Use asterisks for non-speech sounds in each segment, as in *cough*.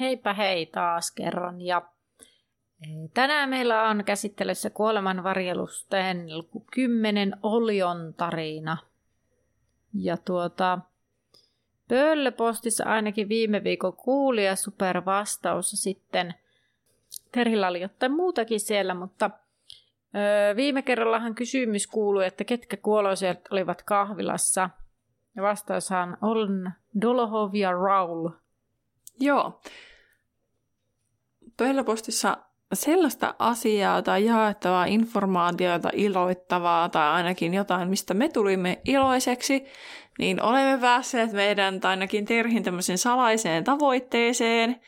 Heipä hei taas kerran ja e, tänään meillä on käsittelyssä kuolemanvarjelusten 10 Olion tarina. Ja tuota, Pöllöpostissa ainakin viime viikon kuulija supervastaus sitten Terhillä oli jotain muutakin siellä, mutta öö, viime kerrallahan kysymys kuului, että ketkä kuoloiset olivat kahvilassa. Ja vastaushan on Dolohovia Raul. Joo, Pöllöpostissa sellaista asiaa tai jaettavaa informaatiota, iloittavaa tai ainakin jotain, mistä me tulimme iloiseksi, niin olemme päässeet meidän tai ainakin Terhin tämmöisen salaiseen tavoitteeseen.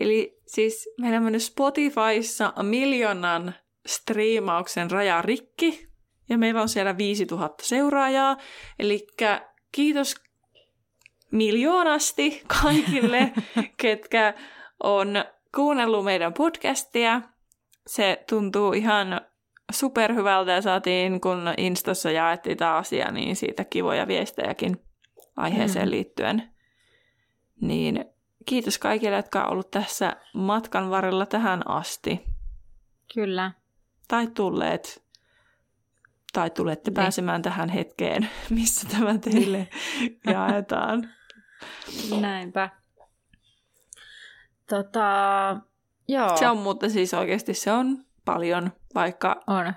Eli siis meillä on mennyt Spotifyssa miljoonan striimauksen raja rikki, ja meillä on siellä 5000 seuraajaa. Eli kiitos miljoonasti kaikille, *laughs* ketkä on kuunnellut meidän podcastia. Se tuntuu ihan superhyvältä ja saatiin, kun Instassa jaettiin tämä asia, niin siitä kivoja viestejäkin aiheeseen mm. liittyen. Niin kiitos kaikille, jotka ovat ollut tässä matkan varrella tähän asti. Kyllä. Tai tulleet. Tai tulette niin. pääsemään tähän hetkeen, *laughs* missä tämä teille *laughs* jaetaan. Näinpä. Tota, joo. Se on, mutta siis oikeasti se on paljon, vaikka, on.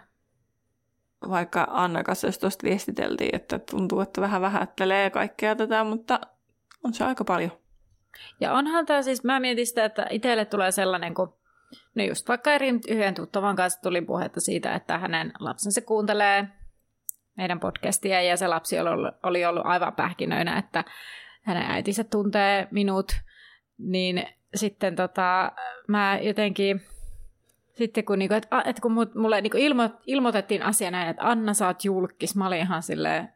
vaikka Anna kanssa jos tuosta viestiteltiin, että tuntuu, että vähän vähättelee kaikkea tätä, mutta on se aika paljon. Ja onhan tämä siis, mä mietin sitä, että itselle tulee sellainen, kun no just vaikka eri yhden tuttavan kanssa tuli puhetta siitä, että hänen lapsensa kuuntelee meidän podcastia ja se lapsi oli ollut, oli ollut aivan pähkinöinä, että hänen äitinsä tuntee minut, niin sitten tota, mä jotenkin, sitten kun, niinku, että, että kun mulle niinku ilmo, ilmoitettiin asia näin, että Anna saat julkis, mä olin ihan silleen,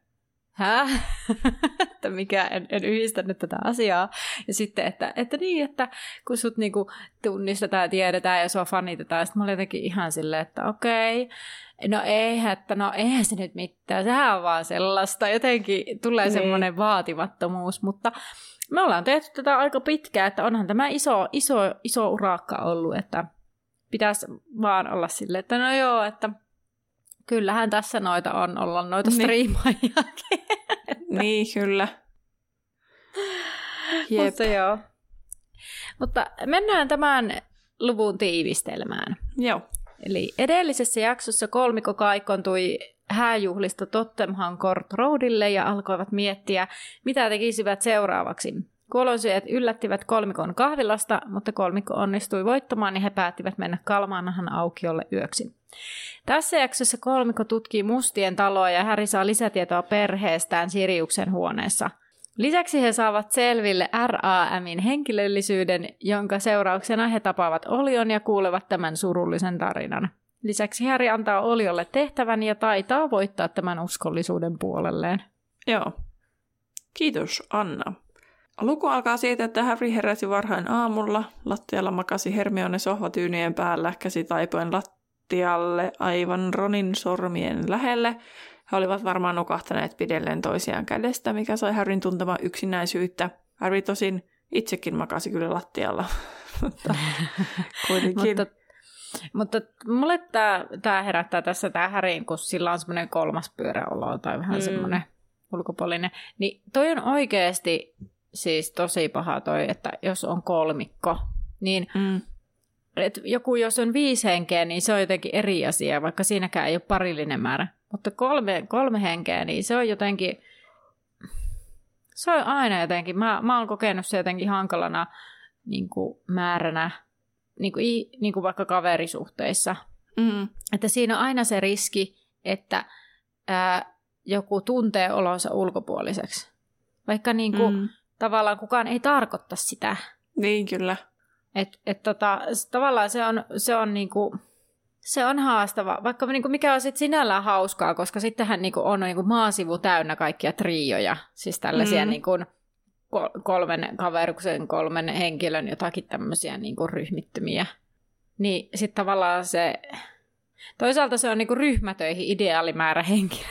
hä? *laughs* että mikä, en, en yhdistänyt tätä asiaa. Ja sitten, että, että niin, että kun sut niinku tunnistetaan ja tiedetään ja sua fanitetaan, sitten mä olin jotenkin ihan silleen, että okei, no eihän, että no eihän se nyt mitään, sehän on vaan sellaista, jotenkin tulee niin. semmoinen vaatimattomuus, mutta me ollaan tehty tätä aika pitkään, että onhan tämä iso, iso, iso urakka ollut, että pitäisi vaan olla silleen, että no joo, että kyllähän tässä noita on olla noita niin. striimaajakin. *laughs* niin, kyllä. *laughs* Jep. Mutta joo. Mutta mennään tämän luvun tiivistelmään. Joo. Eli edellisessä jaksossa kolmiko kaikontui hääjuhlista Tottenham Court Roadille ja alkoivat miettiä, mitä tekisivät seuraavaksi. Kuolonsyöjät yllättivät kolmikon kahvilasta, mutta kolmikko onnistui voittamaan ja he päättivät mennä Kalmaanahan aukiolle yöksi. Tässä jaksossa kolmikko tutkii mustien taloa ja Häri saa lisätietoa perheestään Siriuksen huoneessa. Lisäksi he saavat selville RAMin henkilöllisyyden, jonka seurauksena he tapaavat Olion ja kuulevat tämän surullisen tarinan. Lisäksi Harry antaa Oliolle tehtävän ja taitaa voittaa tämän uskollisuuden puolelleen. Joo. Kiitos, Anna. Luku alkaa siitä, että Harry heräsi varhain aamulla. Lattialla makasi Hermione sohvatyynien päällä, käsi taipoen lattialle aivan Ronin sormien lähelle. He olivat varmaan nukahtaneet pidelleen toisiaan kädestä, mikä sai Harryn tuntemaan yksinäisyyttä. Harry tosin itsekin makasi kyllä lattialla, *laughs* mutta kuitenkin. mutta mutta mulle tämä herättää tässä tämä Häriin, kun sillä on semmoinen kolmas pyöräolo tai vähän mm. semmoinen ulkopuolinen. Niin toi on oikeasti siis tosi paha toi, että jos on kolmikko, niin mm. et joku jos on viisi henkeä, niin se on jotenkin eri asia, vaikka siinäkään ei ole parillinen määrä. Mutta kolme, kolme henkeä, niin se on jotenkin, se on aina jotenkin, mä, mä oon kokenut se jotenkin hankalana niin kuin määränä niin kuin, niin kuin vaikka kaverisuhteissa. Mm. Että siinä on aina se riski, että ää, joku tuntee olonsa ulkopuoliseksi. Vaikka niin kuin, mm. tavallaan kukaan ei tarkoita sitä. Niin, kyllä. Et, et tota, tavallaan se on, se on niinku, se on haastava, vaikka niinku mikä on sitten sinällään hauskaa, koska sittenhän niinku on niinku maasivu täynnä kaikkia trioja, siis tällaisia mm. niinku kolmen kaveruksen, kolmen henkilön jotakin tämmöisiä niinku ryhmittymiä. Niin sitten tavallaan se, toisaalta se on niinku ryhmätöihin ideaalimäärä henkilöä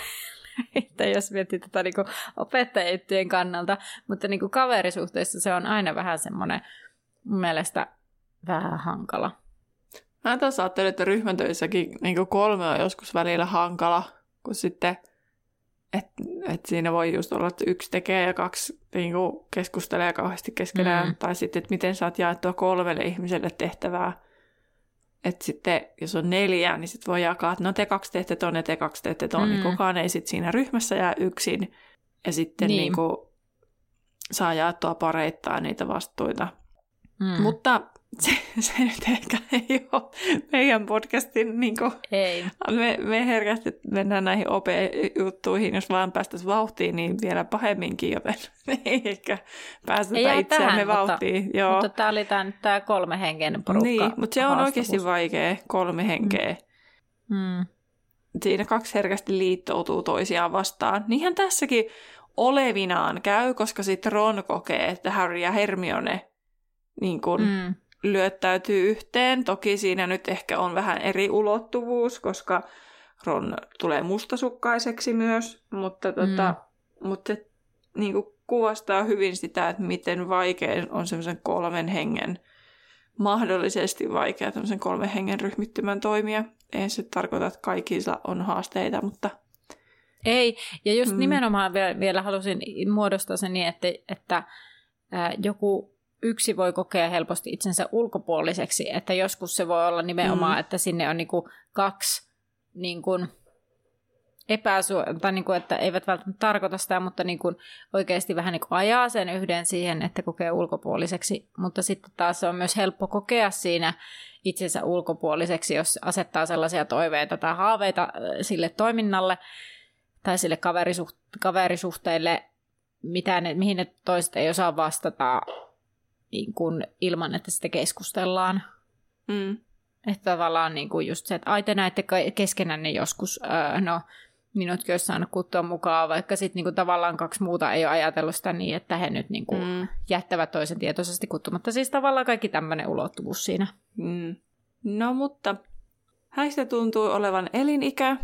*laughs* että jos miettii tätä niin opettajien kannalta, mutta niin kuin kaverisuhteissa se on aina vähän semmoinen mun mielestä vähän hankala. Mä taas ajattelin, että ryhmätöissäkin niin kolme on joskus välillä hankala, kun sitten että et siinä voi just olla, että yksi tekee ja kaksi niin kuin keskustelee kauheasti keskenään. Mm. Tai sitten, että miten saat jaettua kolmelle ihmiselle tehtävää. Että sitten, jos on neljä, niin sitten voi jakaa, että no te kaksi teette ton ja te kaksi teette ton. Niin mm. Niin kukaan ei sitten siinä ryhmässä jää yksin. Ja sitten niin. Niin kuin, saa jaettua pareittain niitä vastuita. Mm. Mutta se, se nyt ehkä ei ole meidän podcastin, niin kuin, ei. Me, me herkästi mennään näihin OP-juttuihin, jos vaan päästäisiin vauhtiin, niin vielä pahemminkin, joten *laughs* ei ehkä päästä ei itseämme vauhtiin. Mutta, Joo. mutta tämä oli tämä, tämä kolme hengen porukka. Niin, mutta se on oikeasti vaikea, kolme henkeä. Mm. Mm. Siinä kaksi herkästi liittoutuu toisiaan vastaan. Niinhän tässäkin olevinaan käy, koska sitten Ron kokee, että Harry ja Hermione niin kun, mm lyöttäytyy yhteen. Toki siinä nyt ehkä on vähän eri ulottuvuus, koska Ron tulee mustasukkaiseksi myös, mutta, tota, mm. mutta se niin kuin kuvastaa hyvin sitä, että miten vaikea on semmoisen kolmen hengen, mahdollisesti vaikea tämmöisen kolmen hengen ryhmittymän toimia. Ei se tarkoita, että kaikilla on haasteita, mutta... Ei, ja just mm. nimenomaan vielä, vielä halusin muodostaa sen niin, että, että ää, joku yksi voi kokea helposti itsensä ulkopuoliseksi, että joskus se voi olla nimenomaan, mm. että sinne on niinku kaksi niinku epäsu- tai niinku, että eivät välttämättä tarkoita sitä, mutta niinku oikeasti vähän niinku ajaa sen yhden siihen, että kokee ulkopuoliseksi, mutta sitten taas se on myös helppo kokea siinä itsensä ulkopuoliseksi, jos asettaa sellaisia toiveita tai haaveita äh, sille toiminnalle tai sille kaverisuht- kaverisuhteille, mitä ne, mihin ne toiset ei osaa vastata niin kuin, ilman, että sitä keskustellaan. Mm. Että tavallaan niin kuin just se, että ai te näette keskenään ne joskus, öö, no minutkin olisi saanut kuttua mukaan, vaikka sitten niin tavallaan kaksi muuta ei ole ajatellut sitä niin, että he nyt niin kuin, mm. jättävät toisen tietoisesti kuttumatta. Siis tavallaan kaikki tämmöinen ulottuvuus siinä. Mm. No mutta häistä tuntuu olevan elinikä.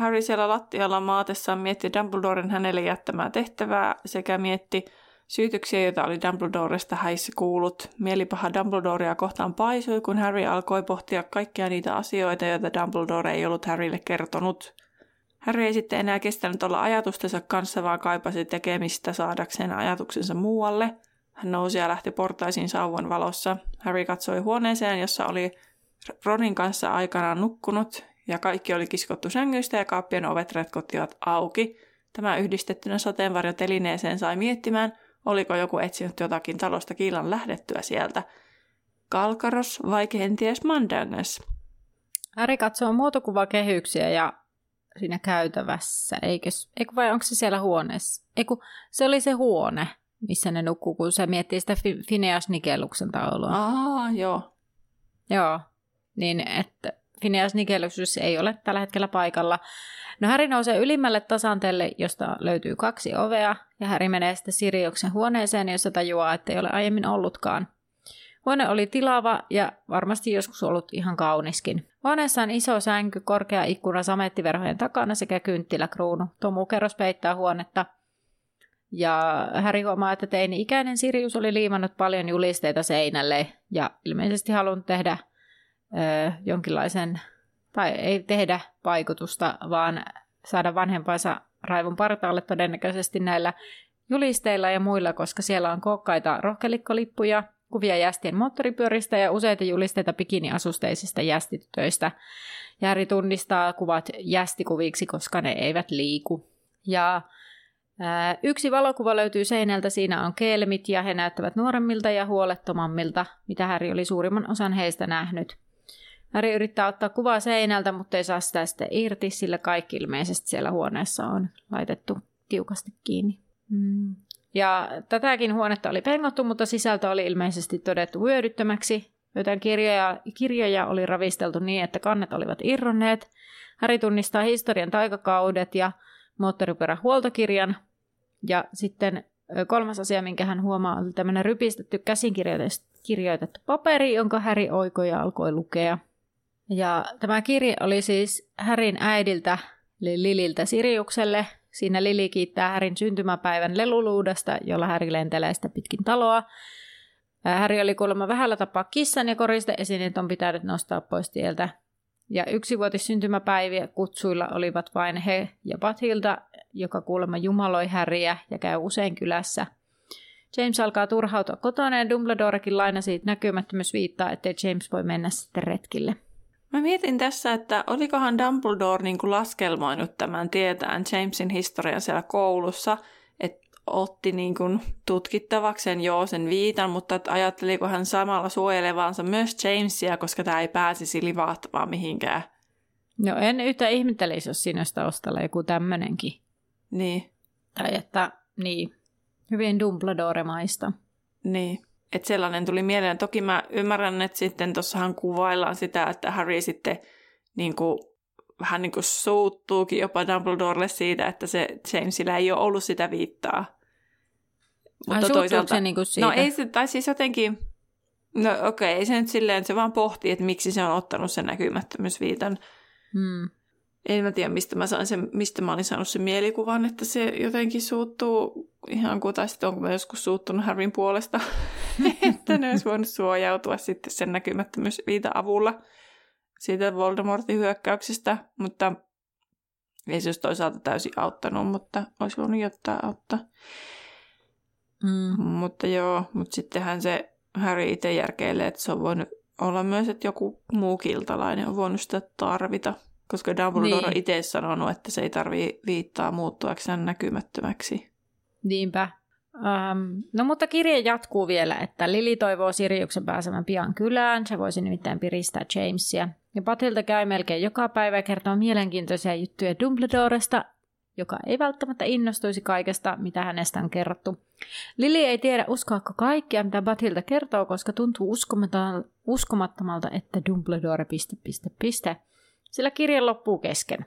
Harry siellä lattialla maatessaan mietti Dumbledoren hänelle jättämää tehtävää sekä mietti Syytöksiä, joita oli Dumbledoresta häissä kuullut. Mielipaha Dumbledorea kohtaan paisui, kun Harry alkoi pohtia kaikkia niitä asioita, joita Dumbledore ei ollut Harrylle kertonut. Harry ei sitten enää kestänyt olla ajatustensa kanssa, vaan kaipasi tekemistä saadakseen ajatuksensa muualle. Hän nousi ja lähti portaisiin sauvan valossa. Harry katsoi huoneeseen, jossa oli Ronin kanssa aikanaan nukkunut, ja kaikki oli kiskottu sängyistä ja kaappien ovet retkottivat auki. Tämä yhdistettynä sateenvarjotelineeseen sai miettimään – Oliko joku etsinyt jotakin talosta kiilan lähdettyä sieltä? Kalkaros vai kenties Mandangas? Harry katsoo muotokuvakehyksiä ja siinä käytävässä, eikö, eikö vai onko se siellä huoneessa? Eikö, se oli se huone, missä ne nukkuu, kun se miettii sitä Phineas Nikelluksen taulua. Aa, joo. Joo, niin että Phineas Nikellus ei ole tällä hetkellä paikalla. No Häri nousee ylimmälle tasanteelle, josta löytyy kaksi ovea, ja Häri menee sitten Siriuksen huoneeseen, jossa tajuaa, että ei ole aiemmin ollutkaan. Huone oli tilava ja varmasti joskus ollut ihan kauniskin. Huoneessa on iso sänky, korkea ikkuna samettiverhojen takana sekä kynttiläkruunu. Tomukerros peittää huonetta. Ja Häri huomaa, että teini-ikäinen Sirius oli liimannut paljon julisteita seinälle ja ilmeisesti halunnut tehdä jonkinlaisen tai ei tehdä vaikutusta, vaan saada vanhempansa raivon partaalle todennäköisesti näillä julisteilla ja muilla, koska siellä on kokkaita rohkelikolippuja, kuvia jästien moottoripyöristä ja useita julisteita bikiniasusteisista jästitytöistä. Jääri tunnistaa kuvat jästikuviksi, koska ne eivät liiku. Ja yksi valokuva löytyy seinältä, siinä on kelmit ja he näyttävät nuoremmilta ja huolettomammilta, mitä Häri oli suurimman osan heistä nähnyt. Harry yrittää ottaa kuvaa seinältä, mutta ei saa sitä sitten irti, sillä kaikki ilmeisesti siellä huoneessa on laitettu tiukasti kiinni. Mm. Ja tätäkin huonetta oli pengottu, mutta sisältö oli ilmeisesti todettu hyödyttömäksi, joten kirjoja, kirjoja oli ravisteltu niin, että kannet olivat irronneet. Häri tunnistaa historian taikakaudet ja moottoripyörän huoltokirjan. Ja sitten kolmas asia, minkä hän huomaa, on tämmöinen rypistetty käsinkirjoitettu paperi, jonka Häri oikoi ja alkoi lukea. Ja tämä kirje oli siis Härin äidiltä, eli Lililtä Siriukselle. Siinä Lili kiittää Härin syntymäpäivän leluluudesta, jolla Häri lentelee sitä pitkin taloa. Häri oli kuulemma vähällä tapaa kissan ja koristeesineet on pitänyt nostaa pois tieltä. Ja yksivuotis syntymäpäiviä kutsuilla olivat vain he ja Bathilda, joka kuulemma jumaloi Häriä ja käy usein kylässä. James alkaa turhautua kotona ja Dumbledorekin lainasi näkymättömyysviittaa, ettei James voi mennä sitten retkille. Mä mietin tässä, että olikohan Dumbledore niin kuin laskelmoinut tämän tietään Jamesin historian siellä koulussa, että otti niin kuin tutkittavakseen joo sen viitan, mutta ajatteliko hän samalla suojelevansa myös Jamesia, koska tämä ei pääsisi livahtamaan mihinkään. No en yhtä ihmettelisi, jos siinä olisi taustalla joku tämmöinenkin. Niin. Tai että, niin, hyvin Dumbledore-maista. Niin. Että sellainen tuli mieleen. Toki mä ymmärrän, että sitten tuossahan kuvaillaan sitä, että Harry sitten niin kuin, vähän niin kuin suuttuukin jopa Dumbledorelle siitä, että se Jamesillä ei ole ollut sitä viittaa. Mutta Ai, toisaalta... se niin kuin siitä? No ei se, tai siis jotenkin, no okei, okay, se nyt silleen, että se vaan pohtii, että miksi se on ottanut sen näkymättömyysviitan. Hmm en mä tiedä, mistä mä, sain sen, mistä mä olin saanut sen mielikuvan, että se jotenkin suuttuu ihan kuin, tai sitten onko mä joskus suuttunut Harryn puolesta, että ne olisi voinut suojautua sitten sen näkymättömyysviita avulla siitä Voldemortin hyökkäyksestä, mutta ei se olisi toisaalta täysin auttanut, mutta olisi voinut jotain auttaa. Mm. Mutta joo, mutta sittenhän se Harry itse järkeilee, että se on voinut olla myös, että joku muu kiltalainen on voinut sitä tarvita. Koska Dumbledore niin. on itse sanonut, että se ei tarvitse viittaa muuttuakseen näkymättömäksi. Niinpä. Um, no mutta kirje jatkuu vielä, että Lili toivoo Siriuksen pääsemään pian kylään. Se voisi nimittäin piristää Jamesia. Ja Patilta käy melkein joka päivä ja kertoo mielenkiintoisia juttuja Dumbledoresta, joka ei välttämättä innostuisi kaikesta, mitä hänestä on kerrottu. Lili ei tiedä uskoako kaikkia, mitä Batilda kertoo, koska tuntuu uskomattomalta, että Dumbledore... Piste, piste, piste sillä kirje loppuu kesken.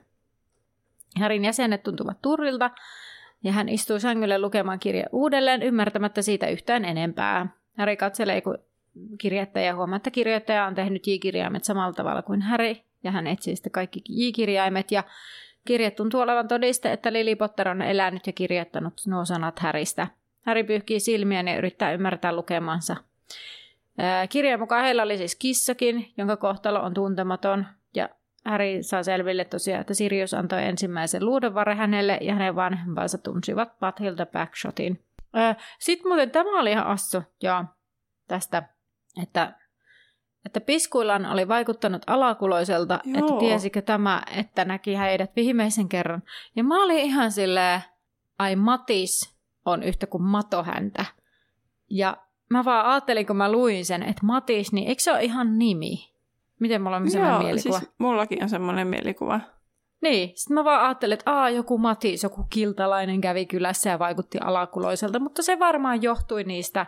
Härin jäsenet tuntuvat turrilta, ja hän istuu sängylle lukemaan kirje uudelleen, ymmärtämättä siitä yhtään enempää. Häri katselee kirjettä ja huomaa, että kirjoittaja on tehnyt J-kirjaimet samalla tavalla kuin Häri, ja hän etsii sitten kaikki J-kirjaimet, ja kirje tuntuu olevan todiste, että Lily Potter on elänyt ja kirjoittanut nuo sanat Häristä. Häri pyyhkii silmiään ja yrittää ymmärtää lukemansa. Kirjeen mukaan heillä oli siis kissakin, jonka kohtalo on tuntematon, Harry saa selville tosiaan, että Sirius antoi ensimmäisen luudenvarren hänelle ja hänen vanhempansa tunsivat Bathilda Backshotin. Öö, Sitten muuten tämä oli ihan assu, joo, tästä, että, että Piskuilan oli vaikuttanut alakuloiselta, joo. että tiesikö tämä, että näki heidät viimeisen kerran. Ja mä olin ihan silleen, ai Matis on yhtä kuin Mato häntä. Ja mä vaan ajattelin, kun mä luin sen, että Matis, niin eikö se ole ihan nimi? Miten mulla on sellainen Joo, mielikuva? Siis mullakin on semmoinen mielikuva. Niin, sitten mä vaan ajattelin, että Aa, joku Matis, joku kiltalainen kävi kylässä ja vaikutti alakuloiselta, mutta se varmaan johtui niistä,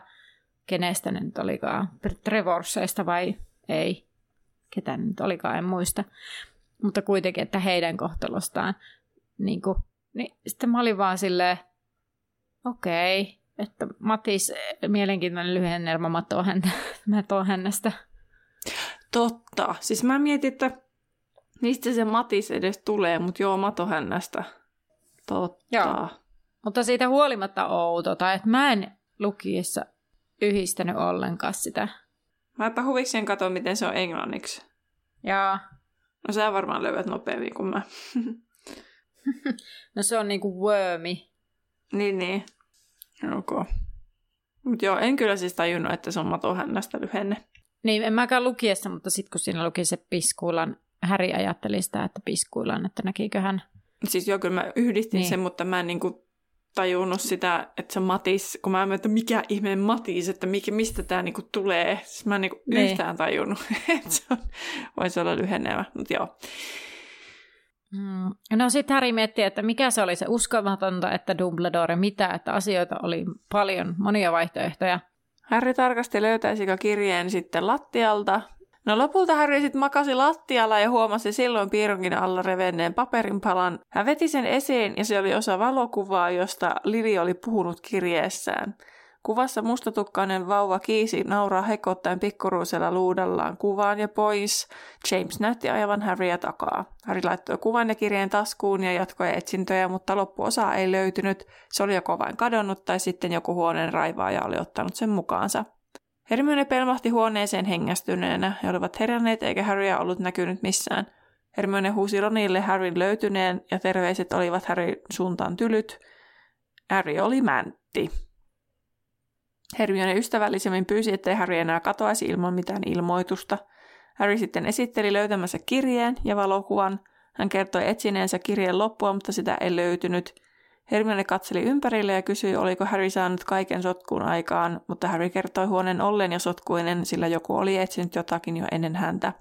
kenestä ne nyt olikaan, Trevorseista vai ei, ketä nyt olikaan, en muista. Mutta kuitenkin, että heidän kohtalostaan. Niin, kuin, niin sitten mä olin vaan silleen, okei, okay, että Matis, mielenkiintoinen lyhennelmä, mä tuon häntä, *laughs* mä tuon hänestä. Totta. Siis mä mietin, että mistä se Matis edes tulee, mutta joo, Matohännästä. Totta. Joo. Mutta siitä huolimatta outo, tai että mä en lukiessa yhdistänyt ollenkaan sitä. Mäpä huvikseen katsoa, miten se on englanniksi. Joo. No sä varmaan löydät nopeammin kuin mä. *laughs* no se on niinku wormi. Niin, niin. Okay. Mut joo, en kyllä siis tajunnut, että se on Matohännästä lyhenne. Niin, en mäkään lukiessa, mutta sitten kun siinä luki se piskuilan, Häri ajatteli sitä, että piskuilan, että näkikö hän... Siis joo, kyllä mä yhdistin niin. sen, mutta mä en niinku tajunnut sitä, että se Matis, kun mä en että mikä ihmeen Matis, että mikä, mistä tämä niinku tulee. Siis mä en niinku niin. yhtään tajunnut, *laughs* että se on, voisi olla lyhenevä, mutta joo. Mm, No sitten Harry mietti, että mikä se oli se uskomatonta, että Dumbledore mitä, että asioita oli paljon, monia vaihtoehtoja. Harry tarkasti löytäisikö kirjeen sitten lattialta. No lopulta Harry sitten makasi lattialla ja huomasi silloin piirronkin alla revenneen paperinpalan. Hän veti sen esiin ja se oli osa valokuvaa, josta Lili oli puhunut kirjeessään. Kuvassa mustatukkainen vauva kiisi nauraa hekottaen pikkuruisella luudallaan kuvaan ja pois. James näytti ajavan Harrya takaa. Harry laittoi kuvan ja kirjeen taskuun ja jatkoi etsintöjä, mutta loppuosa ei löytynyt. Se oli joko vain kadonnut tai sitten joku huoneen raivaaja oli ottanut sen mukaansa. Hermione pelmahti huoneeseen hengästyneenä. He olivat heränneet eikä Harrya ollut näkynyt missään. Hermione huusi Ronille Harryn löytyneen ja terveiset olivat Harry suuntaan tylyt. Harry oli mäntti. Hermione ystävällisemmin pyysi, ettei Harry enää katoaisi ilman mitään ilmoitusta. Harry sitten esitteli löytämänsä kirjeen ja valokuvan. Hän kertoi etsineensä kirjeen loppua, mutta sitä ei löytynyt. Hermione katseli ympärille ja kysyi, oliko Harry saanut kaiken sotkuun aikaan, mutta Harry kertoi huoneen ollen jo sotkuinen, sillä joku oli etsinyt jotakin jo ennen häntä.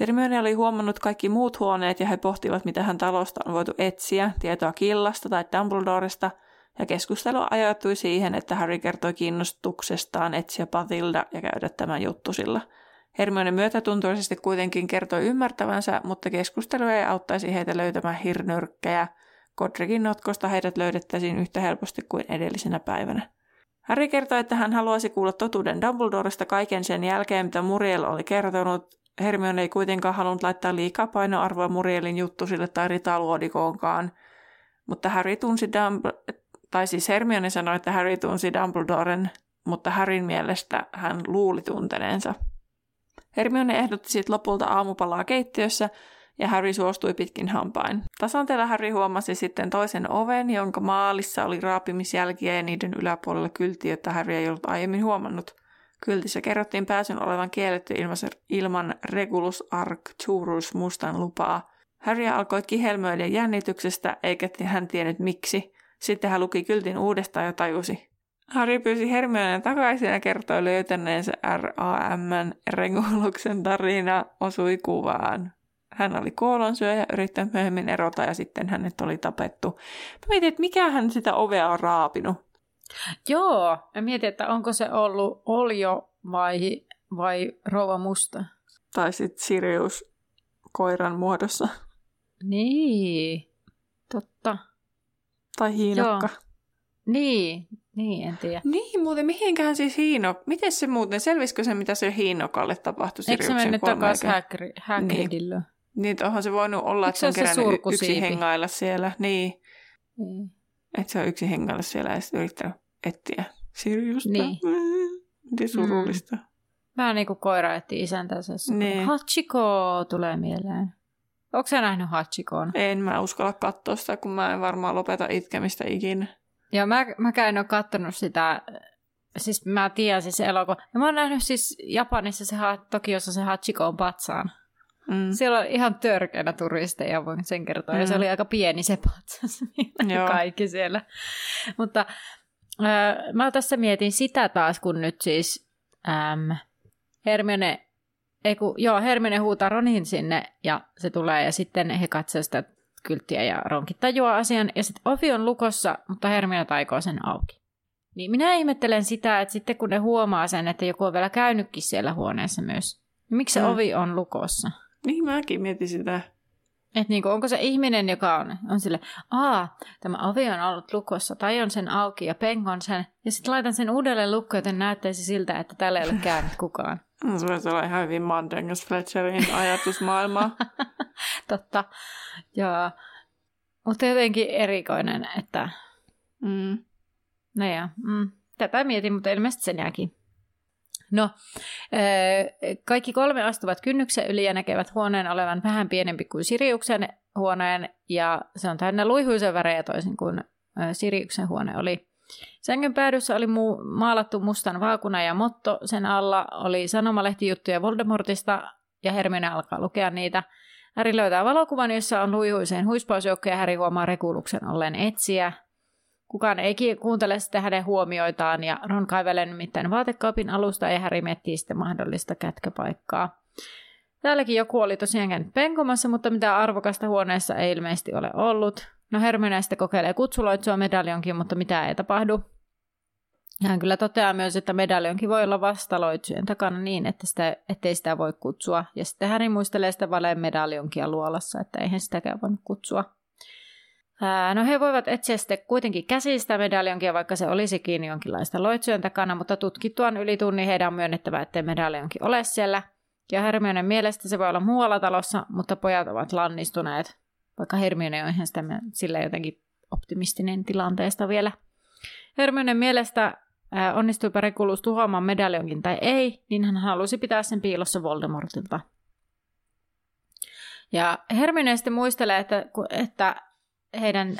Hermione oli huomannut kaikki muut huoneet ja he pohtivat, mitä hän talosta on voitu etsiä, tietoa Killasta tai Dumbledoresta – ja keskustelu ajattui siihen, että Harry kertoi kiinnostuksestaan etsiä Patilda ja käydä tämän juttusilla. Hermione myötätuntoisesti kuitenkin kertoi ymmärtävänsä, mutta keskustelu ei auttaisi heitä löytämään hirnyrkkejä. Godricin notkosta heidät löydettäisiin yhtä helposti kuin edellisenä päivänä. Harry kertoi, että hän haluaisi kuulla totuuden Dumbledoresta kaiken sen jälkeen, mitä Muriel oli kertonut. Hermione ei kuitenkaan halunnut laittaa liikaa painoarvoa Murielin juttusille tai ritaluodikoonkaan, mutta Harry tunsi Dumbledore tai siis Hermione sanoi, että Harry tunsi Dumbledoren, mutta Harryn mielestä hän luuli tunteneensa. Hermione ehdotti sitten lopulta aamupalaa keittiössä, ja Harry suostui pitkin hampain. Tasanteella Harry huomasi sitten toisen oven, jonka maalissa oli raapimisjälkiä ja niiden yläpuolella kyltti, jota Harry ei ollut aiemmin huomannut. Kyltissä kerrottiin pääsyn olevan kielletty ilman Regulus Arcturus mustan lupaa. Harry alkoi kihelmöidä jännityksestä, eikä hän tiennyt miksi. Sitten hän luki kyltin uudestaan ja tajusi. Harry pyysi Hermioneen takaisin ja kertoi löytäneensä RAMn Reguluksen tarina osui kuvaan. Hän oli kuolonsyöjä ja yrittänyt myöhemmin erota ja sitten hänet oli tapettu. Mä mietin, että mikä hän sitä ovea on raapinut. Joo, mä mietin, että onko se ollut Oljo vai, vai Rouva Musta. Tai sitten Sirius koiran muodossa. Niin. Tai hiinokka. Joo. Niin, niin, en tiedä. Niin, muuten mihinkään siis hiino... Miten se muuten, selvisikö se, mitä se hiinokalle tapahtui Eikö se mennyt takaisin Hagridille? Niin. niin, onhan se voinut olla, että se on kerännyt yksi hengailla siellä. Niin. niin. Että se on yksi hengailla siellä ja sitten yrittänyt etsiä Siriusta. Niin. Miten surullista. Mm. Vähän niin kuin koira etti isäntänsä. Niin. Hachiko tulee mieleen. Onko sä nähnyt Hachikon? En mä uskalla katsoa sitä, kun mä en varmaan lopeta itkemistä ikinä. Joo, mä, mäkään en ole kattonut sitä, siis mä tiedän siis elokuva. Ja mä oon nähnyt siis Japanissa se, Tokiossa se Hachiko on patsaan. Mm. Siellä on ihan törkeänä turisteja, voin sen kertoa. Mm. Ja se mm. oli aika pieni se patsas, *laughs* niin kaikki siellä. Mutta äh, mä tässä mietin sitä taas, kun nyt siis ähm, Hermione ei kun, joo, Hermione huutaa Ronin sinne ja se tulee ja sitten he katsovat sitä kylttiä ja Ronkin tajuaa asian ja sitten ovi on lukossa, mutta Hermione taikoo sen auki. Niin minä ihmettelen sitä, että sitten kun ne huomaa sen, että joku on vielä käynytkin siellä huoneessa myös, niin miksi se mm. ovi on lukossa? Niin mäkin mietin sitä. Että niinku, onko se ihminen, joka on, on sille, aa, tämä ovi on ollut lukossa, tai on sen auki ja pengon sen, ja sitten laitan sen uudelleen lukkoon, joten näyttäisi siltä, että täällä ei ole käynyt kukaan. *laughs* Se voisi olla ihan hyvin Mandengas Fletcherin ajatusmaailma. *laughs* Totta, joo. Mutta jotenkin erikoinen, että... Mm. No ja, mm. tätä mietin, mutta ilmeisesti sen jääkin. No, kaikki kolme astuvat kynnyksen yli ja näkevät huoneen olevan vähän pienempi kuin Siriuksen huoneen, ja se on täynnä luihuisen värejä toisin kuin Siriuksen huone oli. Sängyn päädyssä oli muu, maalattu mustan vaakuna ja motto, sen alla oli sanomalehtijuttuja Voldemortista, ja Hermione alkaa lukea niitä. Häri löytää valokuvan, jossa on luihuiseen huispausjoukko ja Häri huomaa Rekuluksen ollen etsiä. Kukaan ei kuuntele sitten hänen huomioitaan ja Ron kaivelee nimittäin vaatekaapin alusta ja Häri miettii sitten mahdollista kätköpaikkaa. Täälläkin joku oli tosiaan käynyt penkomassa, mutta mitään arvokasta huoneessa ei ilmeisesti ole ollut. No Hermione sitten kokeilee kutsuloitsua medaljonkin, mutta mitä ei tapahdu. Hän kyllä toteaa myös, että medaljonkin voi olla vastaloitsujen takana niin, että sitä, ettei sitä voi kutsua. Ja sitten Harry muistelee sitä valeen medaljonkia luolassa, että eihän sitäkään voinut kutsua. No he voivat etsiä sitten kuitenkin käsistä medaljonkia, vaikka se olisikin jonkinlaista loitsujen takana, mutta tutkittuaan yli tunnin heidän on myönnettävä, ettei medaljonki ole siellä. Ja Hermionen mielestä se voi olla muualla talossa, mutta pojat ovat lannistuneet, vaikka Hermione on ihan sillä jotenkin optimistinen tilanteesta vielä. Hermionen mielestä onnistuipa Regulus tuhoamaan medaljonkin tai ei, niin hän halusi pitää sen piilossa Voldemortilta. Ja Hermione sitten muistelee, että, että heidän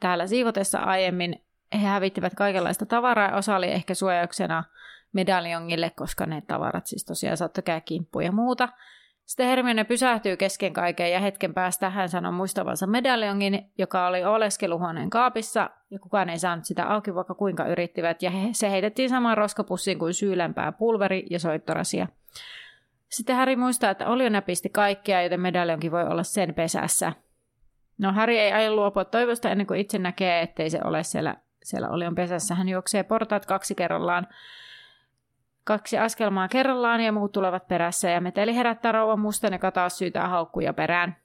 täällä siivotessa aiemmin he hävittivät kaikenlaista tavaraa osa oli ehkä suojauksena medaljongille, koska ne tavarat siis tosiaan saattoi käydä kimppuun ja muuta. Sitten Hermione pysähtyy kesken kaiken ja hetken päästä hän sanoi muistavansa medaljongin, joka oli oleskeluhuoneen kaapissa ja kukaan ei saanut sitä auki, vaikka kuinka yrittivät. Ja he, se heitettiin samaan roskapussiin kuin syylempää pulveri ja soittorasia. Sitten Harry muistaa, että Olio näpisti kaikkea, joten medaljonkin voi olla sen pesässä. No Harry ei aio luopua toivosta ennen kuin itse näkee, ettei se ole siellä, siellä Olion pesässä. Hän juoksee portaat kaksi kerrallaan kaksi askelmaa kerrallaan ja muut tulevat perässä ja meteli herättää rouvan mustan, joka taas syytää haukkuja perään.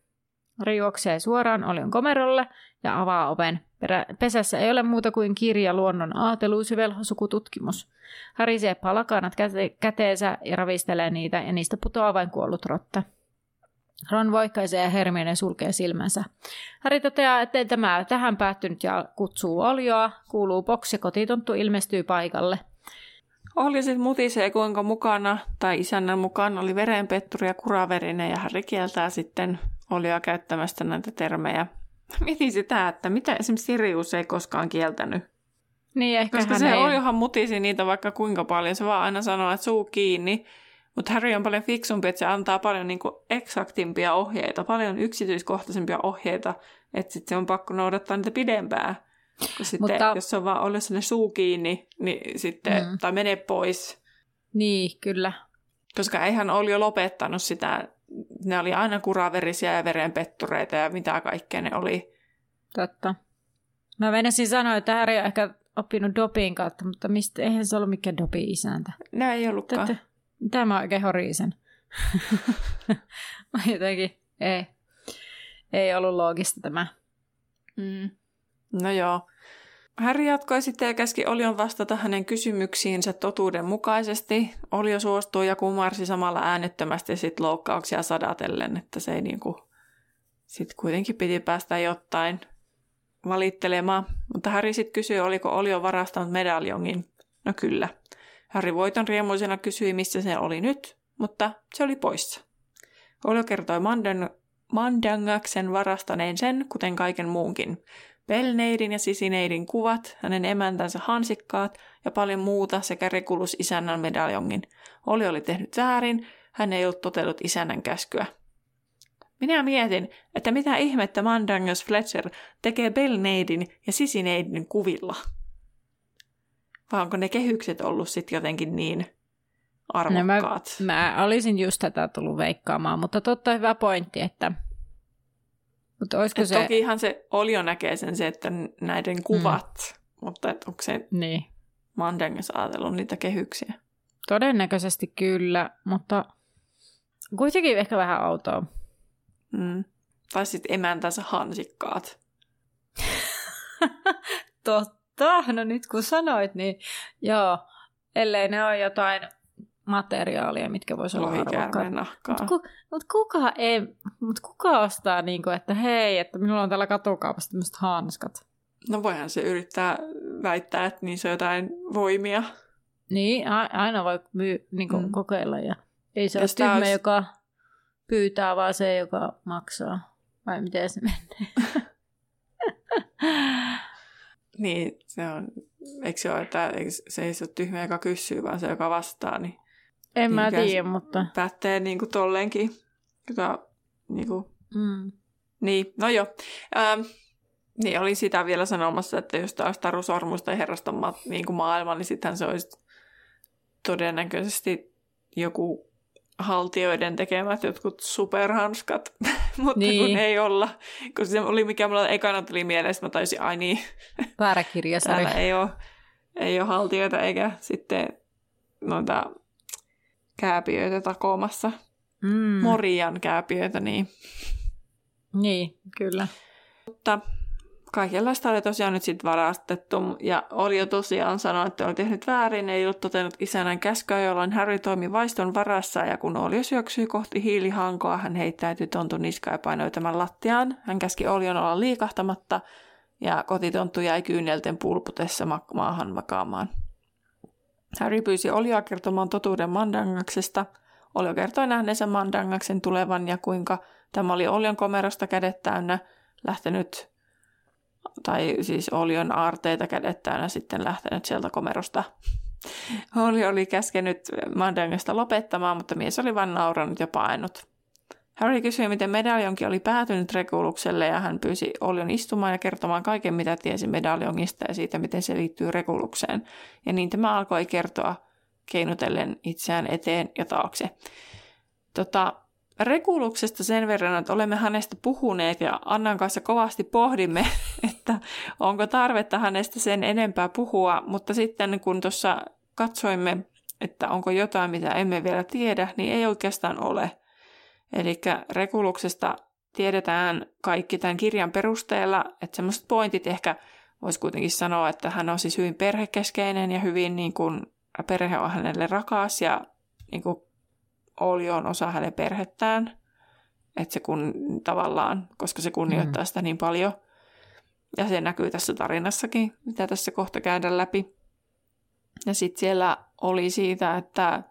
Ri juoksee suoraan Olion komerolle ja avaa oven. Perä, pesässä ei ole muuta kuin kirja luonnon aateluus ja velhosukututkimus. Harisee palakanat käte- käteensä ja ravistelee niitä ja niistä putoaa vain kuollut rotta. Ron voikkaisee ja Hermione sulkee silmänsä. Harry toteaa, että tämä tähän päättynyt ja kutsuu Olioa, kuuluu boksi kotitonttu ilmestyy paikalle – oli sitten mutisee, kuinka mukana, tai isännän mukana oli verenpetturi ja kuraverinen, ja Harry kieltää sitten Olia käyttämästä näitä termejä. *laughs* Mietin sitä, että mitä esimerkiksi Sirius ei koskaan kieltänyt. Niin, ehkä Koska se ei... Oliohan mutisi niitä vaikka kuinka paljon. Se vaan aina sanoo, että suu kiinni. Mutta Harry on paljon fiksumpi, että se antaa paljon niinku eksaktimpia ohjeita, paljon yksityiskohtaisempia ohjeita, että sitten se on pakko noudattaa niitä pidempää. Kun sitten, Mutta... jos on vaan ollut sinne suu kiinni, niin sitten, mm. tai mene pois. Niin, kyllä. Koska eihän oli jo lopettanut sitä, ne oli aina kuraverisiä ja verenpettureita ja mitä kaikkea ne oli. Totta. Mä menisin sanoa, että Harry on ehkä oppinut dopin kautta, mutta mistä, eihän se ollut mikään dopi isäntä. No ei ollutkaan. Tätä, tämä on oikein horiisen. *laughs* Jotenkin, ei. Ei ollut loogista tämä. Mm. No joo. Harry jatkoi sitten ja käski Olion vastata hänen kysymyksiinsä totuuden mukaisesti. Olio suostui ja kumarsi samalla äänettömästi sit loukkauksia sadatellen, että se ei niinku... Sitten kuitenkin piti päästä jotain valittelemaan. Mutta Harry sitten kysyi, oliko Olio varastanut medaljongin. No kyllä. Harry voiton riemuisena kysyi, missä se oli nyt, mutta se oli poissa. Olio kertoi Mandang- Mandangaksen varastaneen sen, kuten kaiken muunkin. Pelneidin ja Sisineidin kuvat, hänen emäntänsä hansikkaat ja paljon muuta sekä Rekulus isännän medaljongin. Oli oli tehnyt väärin, hän ei ollut totellut isännän käskyä. Minä mietin, että mitä ihmettä Mandangos Fletcher tekee Belneidin ja Sisineidin kuvilla. Vai onko ne kehykset ollut sitten jotenkin niin arvokkaat? No mä, mä olisin just tätä tullut veikkaamaan, mutta totta hyvä pointti, että mutta olisiko se... Tokihan se Olio näkee sen se, että näiden kuvat, mm. mutta et onko se niin. Mandangas ajatellut niitä kehyksiä? Todennäköisesti kyllä, mutta kuitenkin ehkä vähän autoa. Mm. Tai sitten emäntänsä hansikkaat. *laughs* Totta, no nyt kun sanoit, niin joo, ellei ne ole jotain materiaalia, mitkä voisi olla arvokkaita. Mutta ku, mut kuka, ei, mut kuka ostaa, niin kuin, että hei, että minulla on täällä katukaupassa tämmöiset hanskat? No voihan se yrittää väittää, että niissä on jotain voimia. Niin, aina voi myy, niin kuin, mm. kokeilla. Ja ei se Jos ole tyhmä, olisi... joka pyytää, vaan se, joka maksaa. Vai miten se menee? *laughs* niin, se on, eikö se ole, että se ei ole tyhmä, joka kysyy, vaan se, joka vastaa, niin en mä tiedä, mutta... Pätee niin kuin tolleenkin. Joka, niin, kuin... Mm. niin, no joo. Ähm, niin, olin sitä vielä sanomassa, että jos olisi Taru Sormusta ja herrasta ma- niin kuin maailma, niin sittenhän se olisi todennäköisesti joku haltioiden tekemät jotkut superhanskat, *laughs* mutta Niin. kun ei olla. Kun se oli mikä mulla ekana tuli mieleen, että mä taisin, ai niin, Väärä kirjasarja. *laughs* täällä ei ole, ei ole haltioita eikä sitten noita kääpiöitä takomassa. Mm. Morian kääpiöitä, niin. Niin, kyllä. Mutta kaikenlaista oli tosiaan nyt sitten varastettu. Ja oli jo tosiaan sanonut, että oli tehnyt väärin, ei ollut totenut isänän käskyä, jolloin Harry toimi vaiston varassa. Ja kun Olio syöksyi kohti hiilihankoa, hän heittäytyi tontun niskaan ja painoi tämän lattiaan. Hän käski Olion olla liikahtamatta ja kotitonttu jäi kyynelten pulputessa ma- maahan makaamaan. Harry pyysi Olioa kertomaan totuuden mandangaksesta. Olio kertoi nähneensä mandangaksen tulevan ja kuinka tämä oli Olion komerosta kädet täynnä lähtenyt, tai siis Olion aarteita kädet täynnä sitten lähtenyt sieltä komerosta. *laughs* Oli oli käskenyt mandangasta lopettamaan, mutta mies oli vain nauranut ja painut. Harry kysyi, miten medaljonki oli päätynyt Rekulukselle ja hän pyysi Olion istumaan ja kertomaan kaiken, mitä tiesi medaljongista ja siitä, miten se liittyy Rekulukseen. Ja niin tämä alkoi kertoa keinutellen itseään eteen ja taakse. Tota, Rekuluksesta sen verran, että olemme hänestä puhuneet ja Annan kanssa kovasti pohdimme, *laughs* että onko tarvetta hänestä sen enempää puhua, mutta sitten kun tuossa katsoimme, että onko jotain, mitä emme vielä tiedä, niin ei oikeastaan ole. Eli Rekuluksesta tiedetään kaikki tämän kirjan perusteella, että semmoiset pointit ehkä voisi kuitenkin sanoa, että hän on siis hyvin perhekeskeinen ja hyvin niin kuin, perhe on hänelle rakas ja niin kuin, Olli on osa hänen perhettään, että se kun tavallaan, koska se kunnioittaa Mm. sitä niin paljon. Ja se näkyy tässä tarinassakin, mitä tässä kohta käydään läpi. Ja sitten siellä oli siitä, että,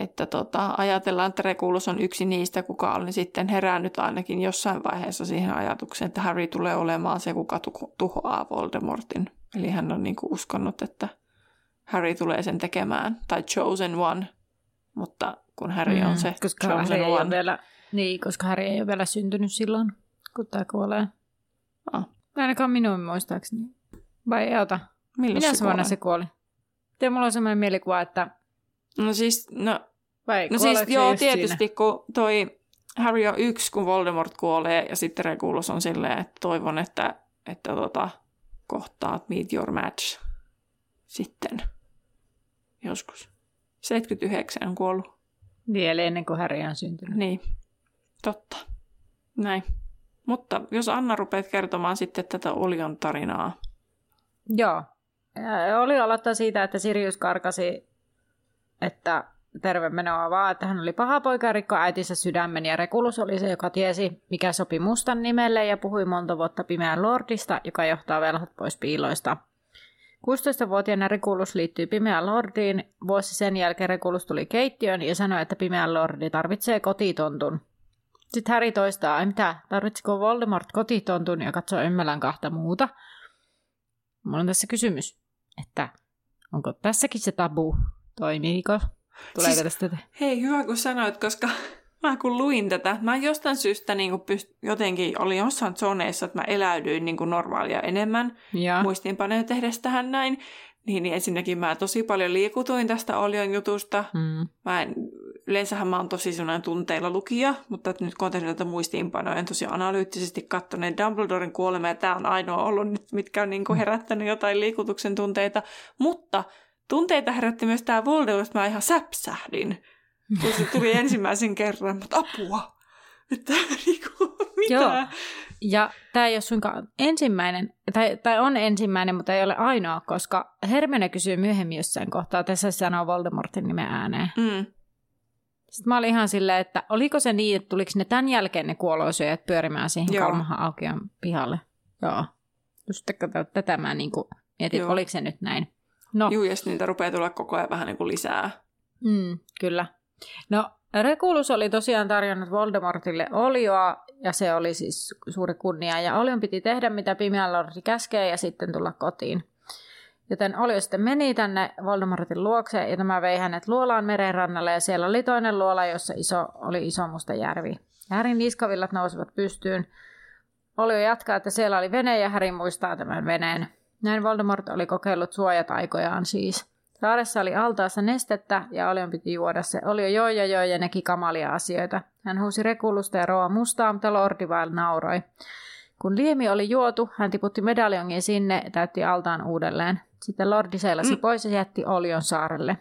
että tota, ajatellaan, että Regulus on yksi niistä, kuka on sitten herännyt ainakin jossain vaiheessa siihen ajatukseen, että Harry tulee olemaan se, kuka tu- tuhoaa Voldemortin. Eli hän on niinku uskonut, että Harry tulee sen tekemään, tai Chosen One, mutta kun Harry on se Mm, koska Chosen Harry ei ole vielä, niin, koska Harry ei ole vielä syntynyt silloin, kun tämä kuolee. Ah. Ainakaan minun muistaakseni. Vai ei ota? Milloin Minä se vuonna se kuoli? Ja mulla on sellainen mielikuva, että... No siis, no, Vai no siis se joo, tietysti siinä? kun toi Harry on yksi, kun Voldemort kuolee, ja sitten Regulus on silleen, että toivon, että, että tota, kohtaat meet your match sitten joskus. 79 on kuollut. Vielä ennen kuin Harry on syntynyt. Niin, totta. Näin. Mutta jos Anna rupeat kertomaan sitten tätä Olion tarinaa. Joo. Oli aloittaa siitä, että Sirius karkasi, että terve menoa vaan, että hän oli paha poika ja rikkoi äitinsä sydämen ja Rekulus oli se, joka tiesi, mikä sopi mustan nimelle ja puhui monta vuotta pimeän lordista, joka johtaa velhot pois piiloista. 16-vuotiaana Rekulus liittyi pimeään lordiin. Vuosi sen jälkeen Rekulus tuli keittiöön ja sanoi, että pimeän lordi tarvitsee kotitontun. Sitten Harry toistaa, ai mitä, tarvitsiko Voldemort kotitontun ja katsoo ymmälän kahta muuta. Mulla on tässä kysymys, että onko tässäkin se tabu? Toimiiko? Tuleeko Siis- tästä? Hei, hyvä kun sanoit, koska mä kun luin tätä, mä jostain syystä niin pyst- jotenkin olin jossain zoneissa, että mä eläydyin niin normaalia enemmän. Ja. muistiinpanoja tehdessä tähän näin. Niin, niin ensinnäkin mä tosi paljon liikutuin tästä Olion jutusta. Mm. Mä en, yleensähän mä oon tosi sellainen tunteilla lukija, mutta nyt kun oon tehnyt muistiinpanoja, en tosi analyyttisesti katsonut Dumbledoren kuolema, ja tämä on ainoa ollut nyt, mitkä on niin kuin herättänyt jotain liikutuksen tunteita. Mutta tunteita herätti myös tämä Voldemort, että mä ihan säpsähdin, kun se tuli ensimmäisen kerran, mutta apua. Että *laughs* niinku, mitä? Joo. Ja tämä ei ole suinkaan ensimmäinen, tai, tai on ensimmäinen, mutta ei ole ainoa, koska Hermione kysyy myöhemmin jossain kohtaa, tässä se sanoo Voldemortin nimen ääneen. Mm. Sitten mä olin ihan silleen, että oliko se niin, että tuliko ne tämän jälkeen ne kuolosyöjät pyörimään siihen Joo. Kalmahan aukion pihalle? Joo. Just kato, tätä mä niin mietin, Joo. että oliko se nyt näin. No, Juu, ja sit niitä rupeaa tulla koko ajan vähän niin kuin lisää. Mm, kyllä. No, Regulus oli tosiaan tarjonnut Voldemortille olioa, ja se oli siis suuri kunnia, ja olion piti tehdä, mitä pimeä lordi käskee, ja sitten tulla kotiin. Joten Olio sitten meni tänne Voldemortin luokse, ja tämä vei hänet luolaan merenrannalle, ja siellä oli toinen luola, jossa iso, oli iso musta järvi. Härin niskavillat nousivat pystyyn. Olio jatkaa, että siellä oli vene, ja Häri muistaa tämän veneen. Näin Voldemort oli kokeillut suojataikojaan siis. Saaressa oli altaassa nestettä ja Olion piti juoda se. Oli jo ja joo ja näki kamalia asioita. Hän huusi rekulusta ja roa mustaa, mutta Lordi vain nauroi. Kun liemi oli juotu, hän tiputti medaljongin sinne ja täytti altaan uudelleen. Sitten Lordi seilasi mm. pois ja jätti Olion saarelle.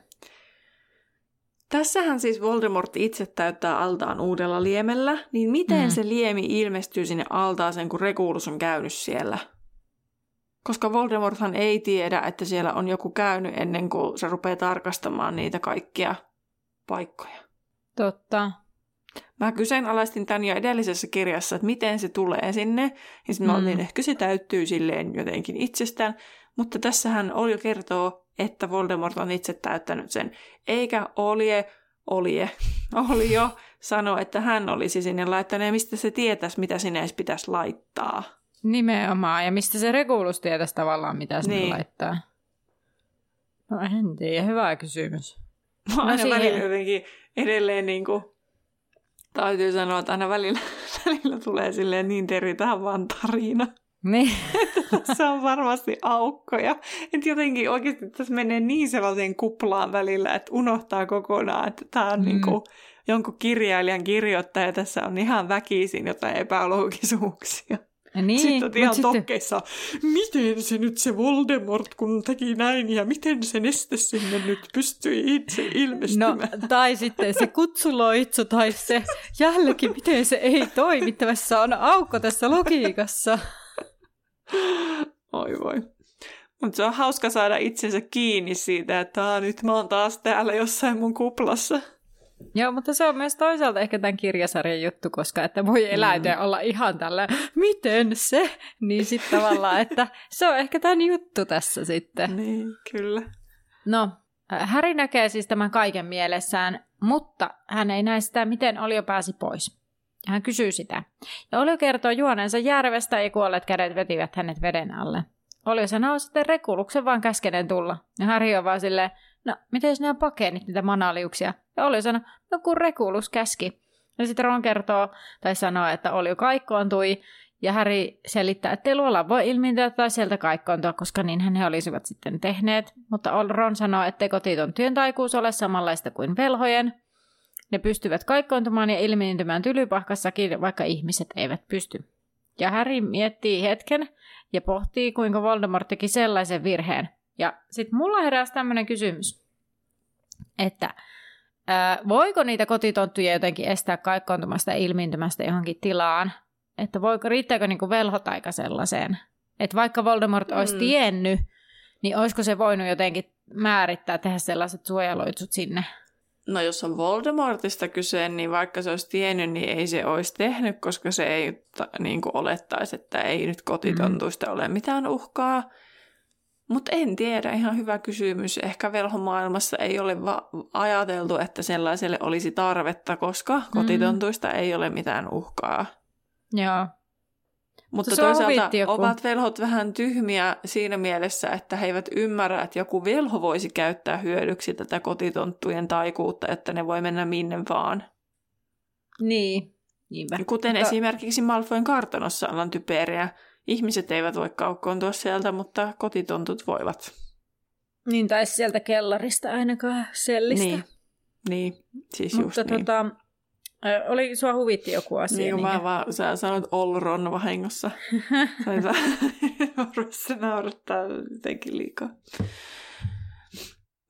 Tässähän siis Voldemort itse täyttää altaan uudella liemellä, niin miten mm. se liemi ilmestyy sinne altaaseen, kun Regulus on käynyt siellä? Koska Voldemorthan ei tiedä, että siellä on joku käynyt ennen kuin se rupeaa tarkastamaan niitä kaikkia paikkoja. Totta. Mä kyseenalaistin tämän jo edellisessä kirjassa, että miten se tulee sinne. Ja sitten mä mm. ehkä se täyttyy silleen jotenkin itsestään. Mutta tässähän Olio kertoo, että Voldemort on itse täyttänyt sen. Eikä Olje, Olje, *laughs* Olio sano, että hän olisi sinne laittanut ja mistä se tietäisi, mitä sinne edes pitäisi laittaa. Nimenomaan, ja mistä se Regulus tietäisi tavallaan, mitä sinne niin. laittaa. No en tiedä, hyvä kysymys. No, no aina siihen... välillä jotenkin edelleen niin kuin, täytyy sanoa, että aina välillä, *laughs* välillä tulee silleen niin Teri, tähän vaan tarina. Niin. *laughs* se on varmasti aukkoja. Että jotenkin oikeasti tässä menee niin sellaiseen kuplaan välillä, että unohtaa kokonaan, että tämä on mm. niin kuin jonkun kirjailijan kirjoittaja. Tässä on ihan väkisin jotain epäloogisuuksia. Niin, sitten on ihan sitten... tokkeissa, miten se nyt se Voldemort, kun teki näin, ja miten se neste sinne nyt pystyi itse ilmestymään. No, tai sitten se kutsuloitsu, tai se jällekin, miten se ei toimi. Tässä on aukko tässä logiikassa. Oi voi. Mutta se on hauska saada itsensä kiinni siitä, että nyt mä oon taas täällä jossain mun kuplassa. Joo, mutta se on myös toisaalta ehkä tämän kirjasarjan juttu, koska että voi eläytyä mm. olla ihan tällä, miten se? Niin sitten tavallaan, että se on ehkä tämän juttu tässä sitten. Niin, kyllä. No, Häri näkee siis tämän kaiken mielessään, mutta hän ei näe sitä, miten Olio pääsi pois. Hän kysyy sitä. Ja Olio kertoo juoneensa järvestä ja kuolleet kädet vetivät hänet veden alle. Olio sanoo sitten Rekuluksen vaan käskenen tulla. Ja Harry on vaan silleen, no miten nämä pakeenit niitä manaliuksia? Ja Olio sanoo, no kun Rekulus käski. Ja sitten Ron kertoo tai sanoo, että Olio kaikkoontui. Ja Harry selittää, että luolla voi ilmiintyä tai sieltä kaikkoontua, koska niin he olisivat sitten tehneet. Mutta Ron sanoo, että kotitonttujen taikuus ole samanlaista kuin velhojen. Ne pystyvät kaikkoontumaan ja ilmiintymään tylypahkassakin, vaikka ihmiset eivät pysty. Ja Harry miettii hetken ja pohtii, kuinka Voldemort teki sellaisen virheen. Ja sitten mulla heräsi tämmöinen kysymys, että ää, voiko niitä kotitonttuja jotenkin estää kaikkoontumasta ja ilmiintymästä johonkin tilaan? Että voiko, riittääkö niinku velhotaika sellaiseen? Että vaikka Voldemort mm. olisi tiennyt, niin olisiko se voinut jotenkin määrittää, tehdä sellaiset suojeluitsut sinne No jos on Voldemortista kyse, niin vaikka se olisi tiennyt, niin ei se olisi tehnyt, koska se ei niin kuin olettaisi, että ei nyt kotitontuista mm. ole mitään uhkaa. Mutta en tiedä, ihan hyvä kysymys. Ehkä velhomaailmassa ei ole va- ajateltu, että sellaiselle olisi tarvetta, koska mm. kotitontuista ei ole mitään uhkaa. Joo. Mutta se toisaalta ovat velhot vähän tyhmiä siinä mielessä, että he eivät ymmärrä, että joku velho voisi käyttää hyödyksi tätä kotitonttujen taikuutta, että ne voi mennä minne vaan. Niin, niinpä. Kuten mutta... esimerkiksi Malfoin kartanossa on typeriä. Ihmiset eivät voi kaukkoontua sieltä, mutta kotitontut voivat. Niin, tai sieltä kellarista ainakaan sellistä. Niin, niin siis mutta just niin. tota, oli, sua huvitti joku asia. Niin, niin mä vaan, sä sanoit Olron vahingossa. Sain sä, se naurattaa jotenkin liikaa.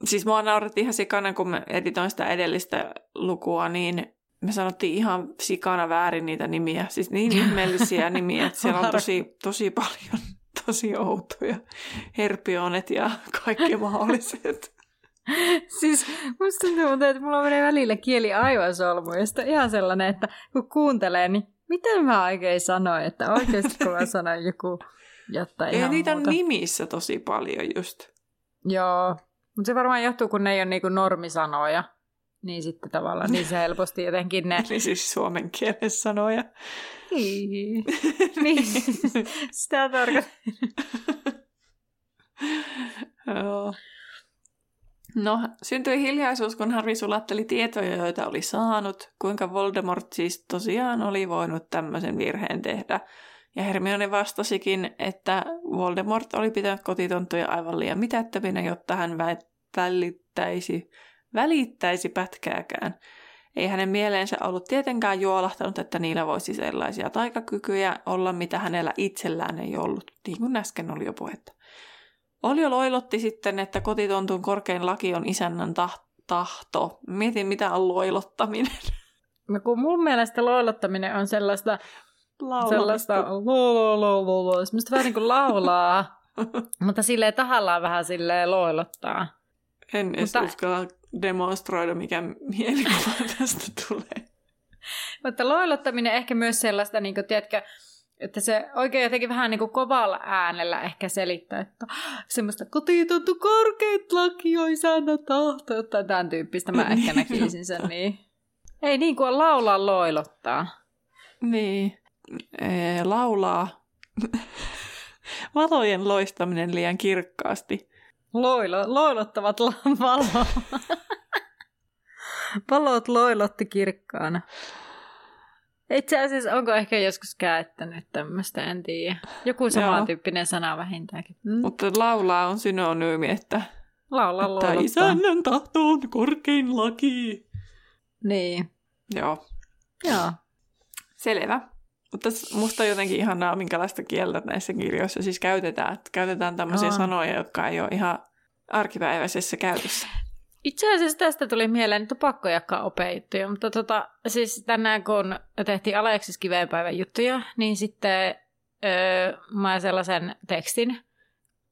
Siis mua nauratti ihan sikana, kun me editoin sitä edellistä lukua, niin me sanottiin ihan sikana väärin niitä nimiä. Siis niin ihmeellisiä *laughs* nimiä, että siellä on tosi, tosi paljon tosi outoja herpionet ja kaikki mahdolliset. *laughs* siis musta tuntuu, että mulla menee välillä kieli aivan solmuista. Ihan sellainen, että kun kuuntelee, niin miten mä oikein sanoin, että oikeasti kun mä sanoin joku jotain ihan niitä muuta. on nimissä tosi paljon just. Joo, mutta se varmaan johtuu, kun ne ei ole niinku normisanoja. Niin sitten tavallaan niin se helposti jotenkin ne... *laughs* Eli siis suomen kielen sanoja. niin, *laughs* niin. sitä tarkoitan. Joo. No, syntyi hiljaisuus, kun Harry sulatteli tietoja, joita oli saanut, kuinka Voldemort siis tosiaan oli voinut tämmöisen virheen tehdä. Ja Hermione vastasikin, että Voldemort oli pitänyt kotitonttuja aivan liian mitättöminä, jotta hän välittäisi, välittäisi pätkääkään. Ei hänen mieleensä ollut tietenkään juolahtanut, että niillä voisi sellaisia taikakykyjä olla, mitä hänellä itsellään ei ollut, niin kuin äsken oli jo puhetta. Olio loilotti sitten, että kotitontun korkein laki on isännän tahto. Mietin, mitä on loilottaminen. No kun mun mielestä loilottaminen on sellaista, sellaista semmoista vähän niin kuin laulaa, *laughs* mutta silleen tahallaan vähän silleen loilottaa. En edes mutta... uskalla demonstroida, mikä *laughs* mielikuva tästä tulee. Mutta loilottaminen ehkä myös sellaista, niin kuin, tiedätkö, että se oikein jotenkin vähän niin kuin kovalla äänellä ehkä selittää, että semmoista kotituntu korkeit laki on isänä tahto, jotain tämän tyyppistä mä *laughs* ehkä näkisin sen niin. Ei niin kuin laulaa loilottaa. Niin, ee, laulaa *laughs* valojen loistaminen liian kirkkaasti. Loilo, loilottavat valo. Valot loilotti kirkkaana. Itse asiassa onko ehkä joskus käyttänyt tämmöistä, en tiedä. Joku samantyyppinen sana vähintäänkin. Mm. Mutta laulaa on synonyymi, että, laulaa että isännän tahto on korkein laki. Niin. Joo. Joo. Selvä. Mutta musta on jotenkin ihanaa, minkälaista kieltä näissä kirjoissa siis käytetään. Että käytetään tämmöisiä no. sanoja, jotka ei ole ihan arkipäiväisessä käytössä. Itse asiassa tästä tuli mieleen, että on pakko jakaa opejuttuja, mutta tota, siis tänään kun tehtiin Aleksis Kiveenpäivän juttuja, niin sitten öö, mä sellaisen tekstin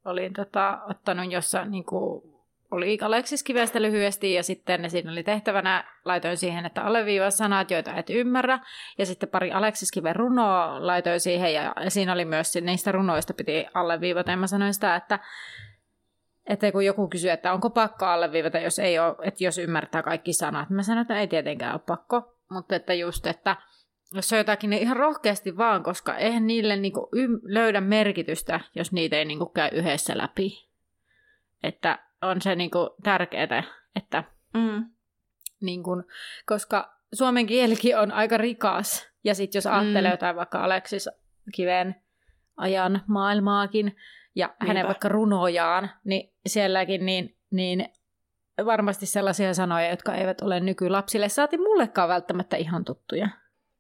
olin tota, ottanut, jossa niin kuin, oli Aleksis Kivestä lyhyesti ja sitten siinä oli tehtävänä, laitoin siihen, että alleviiva sanat, joita et ymmärrä ja sitten pari Aleksis Kiven runoa laitoin siihen ja siinä oli myös niistä runoista piti alleviivata ja mä sanoin sitä, että että kun joku kysyy, että onko pakko alleviivata, jos ei ole, että jos ymmärtää kaikki sanat. Mä sanon, että ei tietenkään ole pakko, mutta että just, että jos on jotakin, niin ihan rohkeasti vaan, koska eihän niille niinku löydä merkitystä, jos niitä ei niinku käy yhdessä läpi. Että on se niinku tärkeää, että mm. niinku, koska suomen kielikin on aika rikas, ja sitten jos ajattelee mm. jotain vaikka Aleksis Kiven ajan maailmaakin, ja Niinpä. hänen vaikka runojaan, niin sielläkin niin, niin varmasti sellaisia sanoja, jotka eivät ole nykylapsille, saati mullekaan välttämättä ihan tuttuja.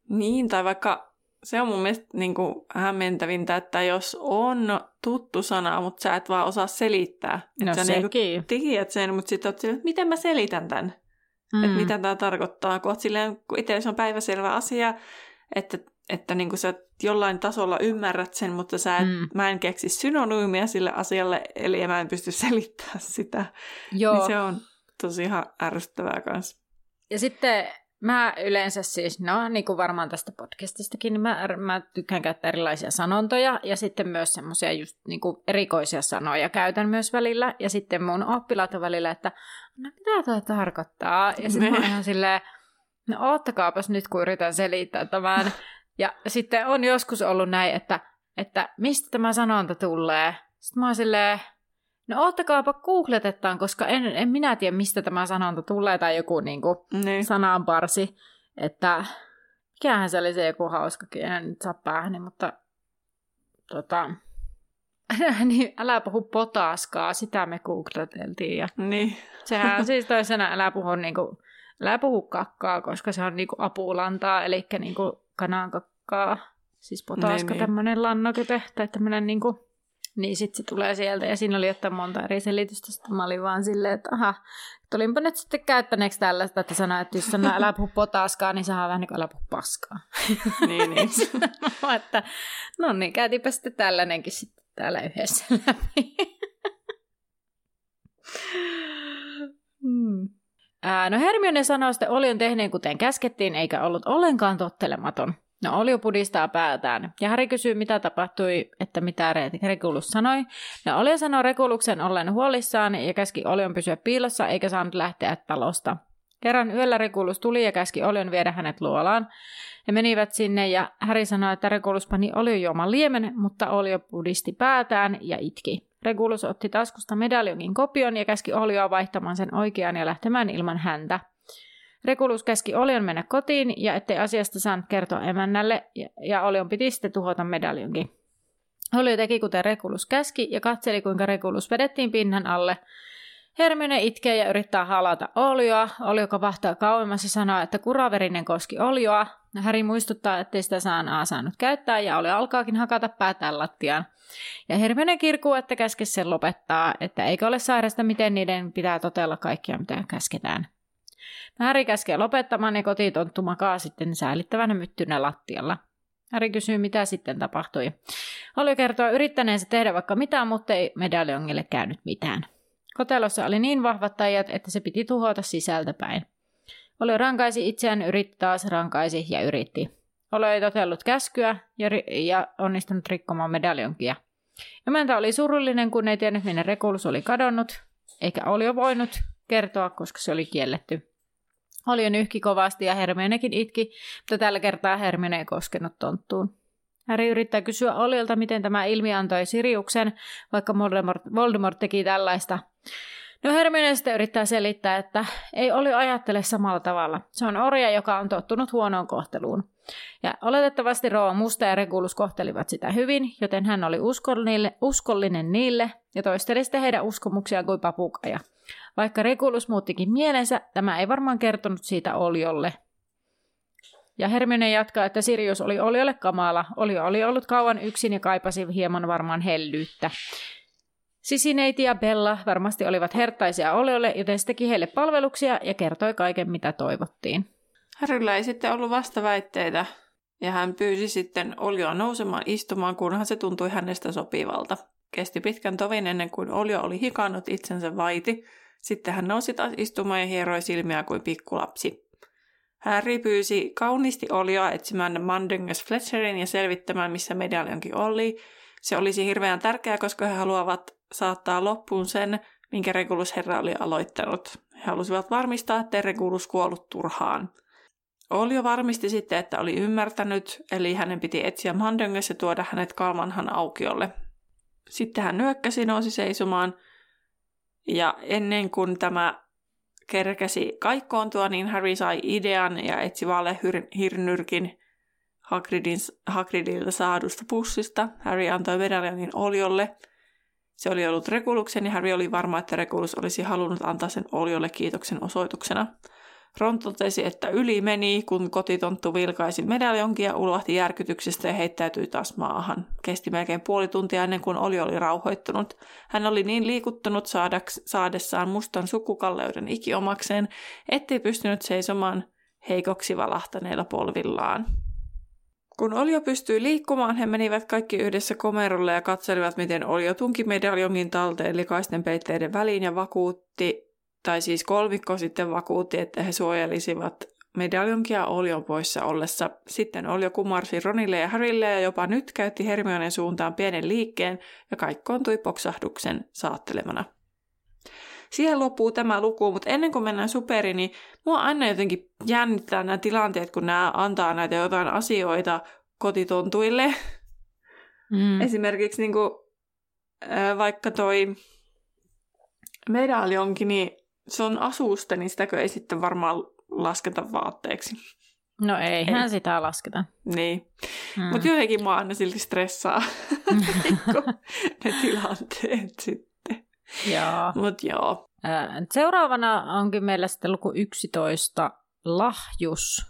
Niin, tai vaikka se on mun mielestä niin kuin hämmentävintä, että jos on tuttu sana, mutta sä et vaan osaa selittää. No sä sekin. Niin tiedät sen, mutta sitten oot että miten mä selitän tämän? Mm. Että mitä tämä tarkoittaa, kun oot silleen, kun itse on päiväselvä asia, että että niin kuin sä jollain tasolla ymmärrät sen, mutta sä et, mm. mä en keksi synonyymia sille asialle, eli mä en pysty *laughs* selittämään sitä. Joo. Niin se on tosi ihan ärsyttävää kanssa. Ja sitten mä yleensä siis, no niin kuin varmaan tästä podcastistakin, niin mä, mä tykkään käyttää erilaisia sanontoja ja sitten myös semmoisia just niin kuin erikoisia sanoja käytän myös välillä. Ja sitten mun oppilaat on välillä, että no mitä tämä tarkoittaa? Ja sitten mä oon ihan silleen, no oottakaapas nyt kun yritän selittää tämän. Ja sitten on joskus ollut näin, että, että mistä tämä sanonta tulee. Sitten mä oon silleen, no ottakaapa googletetaan, koska en, en minä tiedä, mistä tämä sanonta tulee, tai joku niin kuin, niin. sananparsi. Että mikähän se oli se joku hauska, en nyt saa päähäni, mutta tota, *laughs* niin, älä puhu potaskaa, sitä me googleteltiin. Ja niin. Sehän *laughs* siis toisena älä puhu, niin kuin, älä puhu kakkaa, koska se on niin kuin apulantaa, eli niin kuin kanankakkaa, siis potaska niin, niin. tämmöinen lannoke tai tämmöinen niin kuin, niin sitten se tulee sieltä ja siinä oli jotain monta eri selitystä. Sitten mä olin vaan silleen, että aha, tulinpa nyt sitten käyttäneeksi tällaista, että sanoo, että jos sanoo älä puhu potaskaa, niin saa vähän niin kuin älä puhu paskaa. *laughs* Niin, niin. *laughs* että, no niin, käytiinpä sitten tällainenkin sitten täällä yhdessä läpi. hmm. *laughs* Ää, no Hermione sanoi sitten Olion tehneen kuten käskettiin, eikä ollut ollenkaan tottelematon. No Olio pudistaa päätään, ja Harry kysyy, mitä tapahtui, että mitä Regulus sanoi. No Olio sanoi Reguluksen ollen huolissaan ja käski Olion pysyä piilossa, eikä saanut lähteä talosta. Kerran yöllä Regulus tuli ja käski Olion viedä hänet luolaan. He menivät sinne ja Harry sanoi, että Regulus pani Olion juomaan liemen, mutta Olio pudisti päätään ja itki. Regulus otti taskusta medaljonin kopion ja käski Olioa vaihtamaan sen oikean ja lähtemään ilman häntä. Regulus käski Olion mennä kotiin ja ettei asiasta saanut kertoa emännälle ja, Olion piti sitten tuhota medaljonkin. Olio teki kuten Regulus käski ja katseli kuinka Regulus vedettiin pinnan alle Hermione itkee ja yrittää halata olioa. Olio kapahtaa kauemmas ja sanoo, että kuraverinen koski olioa. Häri muistuttaa, ettei sitä saanaa saanut käyttää ja oli alkaakin hakata päätään lattiaan. Ja Hermione kirkuu, että käske sen lopettaa, että eikö ole sairasta, miten niiden pitää totella kaikkia, mitä käsketään. Häri käskee lopettamaan ja kotitonttu makaa sitten säällittävänä myttynä lattialla. Häri kysyy, mitä sitten tapahtui. Olio kertoo yrittäneensä tehdä vaikka mitään, mutta ei medaljongille käynyt mitään. Kotelossa oli niin vahvat tajat, että se piti tuhota sisältäpäin. Oli rankaisi itseään, yritti taas, rankaisi ja yritti. Oli totellut käskyä ja, ri- ja onnistunut rikkomaan medaljonkia. Emäntä oli surullinen, kun ei tiennyt, minne Rekulus oli kadonnut, eikä oli jo voinut kertoa, koska se oli kielletty. Oli nyhki kovasti ja Hermionekin itki, mutta tällä kertaa Hermione ei koskenut tonttuun. Harry yrittää kysyä Oliolta, miten tämä ilmi antoi Siriuksen, vaikka Voldemort, Voldemort teki tällaista. No Hermione sitten yrittää selittää, että ei Oli ajattele samalla tavalla. Se on orja, joka on tottunut huonoon kohteluun. Ja oletettavasti Roo Musta ja Regulus kohtelivat sitä hyvin, joten hän oli uskollinen, uskollinen niille ja toisteli sitten heidän uskomuksiaan kuin papukaja. Vaikka Regulus muuttikin mielensä, tämä ei varmaan kertonut siitä Oliolle. Ja Hermione jatkaa, että Sirius oli Oliolle kamala. Oli oli ollut kauan yksin ja kaipasi hieman varmaan hellyyttä. Sisineiti ja Bella varmasti olivat hertaisia Oliolle, joten se teki heille palveluksia ja kertoi kaiken, mitä toivottiin. Harryllä ei sitten ollut vastaväitteitä, ja hän pyysi sitten Olioa nousemaan istumaan, kunhan se tuntui hänestä sopivalta. Kesti pitkän tovin ennen kuin Olio oli hikannut itsensä vaiti. Sitten hän nousi taas istumaan ja hieroi silmiä kuin pikkulapsi. Harry pyysi kauniisti Olioa etsimään Mandingus Fletcherin ja selvittämään, missä medaljonkin oli. Se olisi hirveän tärkeää, koska he haluavat saattaa loppuun sen, minkä Regulus herra oli aloittanut. He halusivat varmistaa, että Regulus kuollut turhaan. Olio varmisti sitten, että oli ymmärtänyt, eli hänen piti etsiä Mandingus ja tuoda hänet kalmanhan aukiolle. Sitten hän nyökkäsi, nousi seisomaan, ja ennen kuin tämä kerkäsi kaikkoontua, niin Harry sai idean ja etsi hirnyrkin Hagridin, Hagridilta saadusta pussista. Harry antoi medaljonin Oliolle. Se oli ollut Reguluksen ja Harry oli varma, että Regulus olisi halunnut antaa sen Oliolle kiitoksen osoituksena. Ron totesi, että yli meni, kun kotitonttu vilkaisi medaljonkin ja ulvahti järkytyksestä ja heittäytyi taas maahan. Kesti melkein puoli tuntia ennen kuin Oli oli rauhoittunut. Hän oli niin liikuttunut saadaks, saadessaan mustan sukukalleuden ikiomakseen, ettei pystynyt seisomaan heikoksi valahtaneilla polvillaan. Kun Olio pystyi liikkumaan, he menivät kaikki yhdessä komerolle ja katselivat, miten Olio tunki medaljongin talteen likaisten peitteiden väliin ja vakuutti, tai siis kolmikko sitten vakuutti, että he suojelisivat medaljonkia Olion poissa ollessa. Sitten Olio kumarsi Ronille ja Harrylle ja jopa nyt käytti Hermionen suuntaan pienen liikkeen ja kaikkoontui poksahduksen saattelemana. Siihen loppuu tämä luku, mutta ennen kuin mennään superiin, niin mua aina jotenkin jännittää nämä tilanteet, kun nämä antaa näitä jotain asioita kotitontuille. Mm. Esimerkiksi niin kuin, vaikka toi medaljonkin, niin se on asusta, niin sitäkö ei sitten varmaan lasketa vaatteeksi. No eihän ei. sitä lasketa. Niin. Hmm. Mutta jotenkin mua aina silti stressaa *laughs* ne tilanteet sitten. Joo. Mut joo. Seuraavana onkin meillä sitten luku 11, lahjus.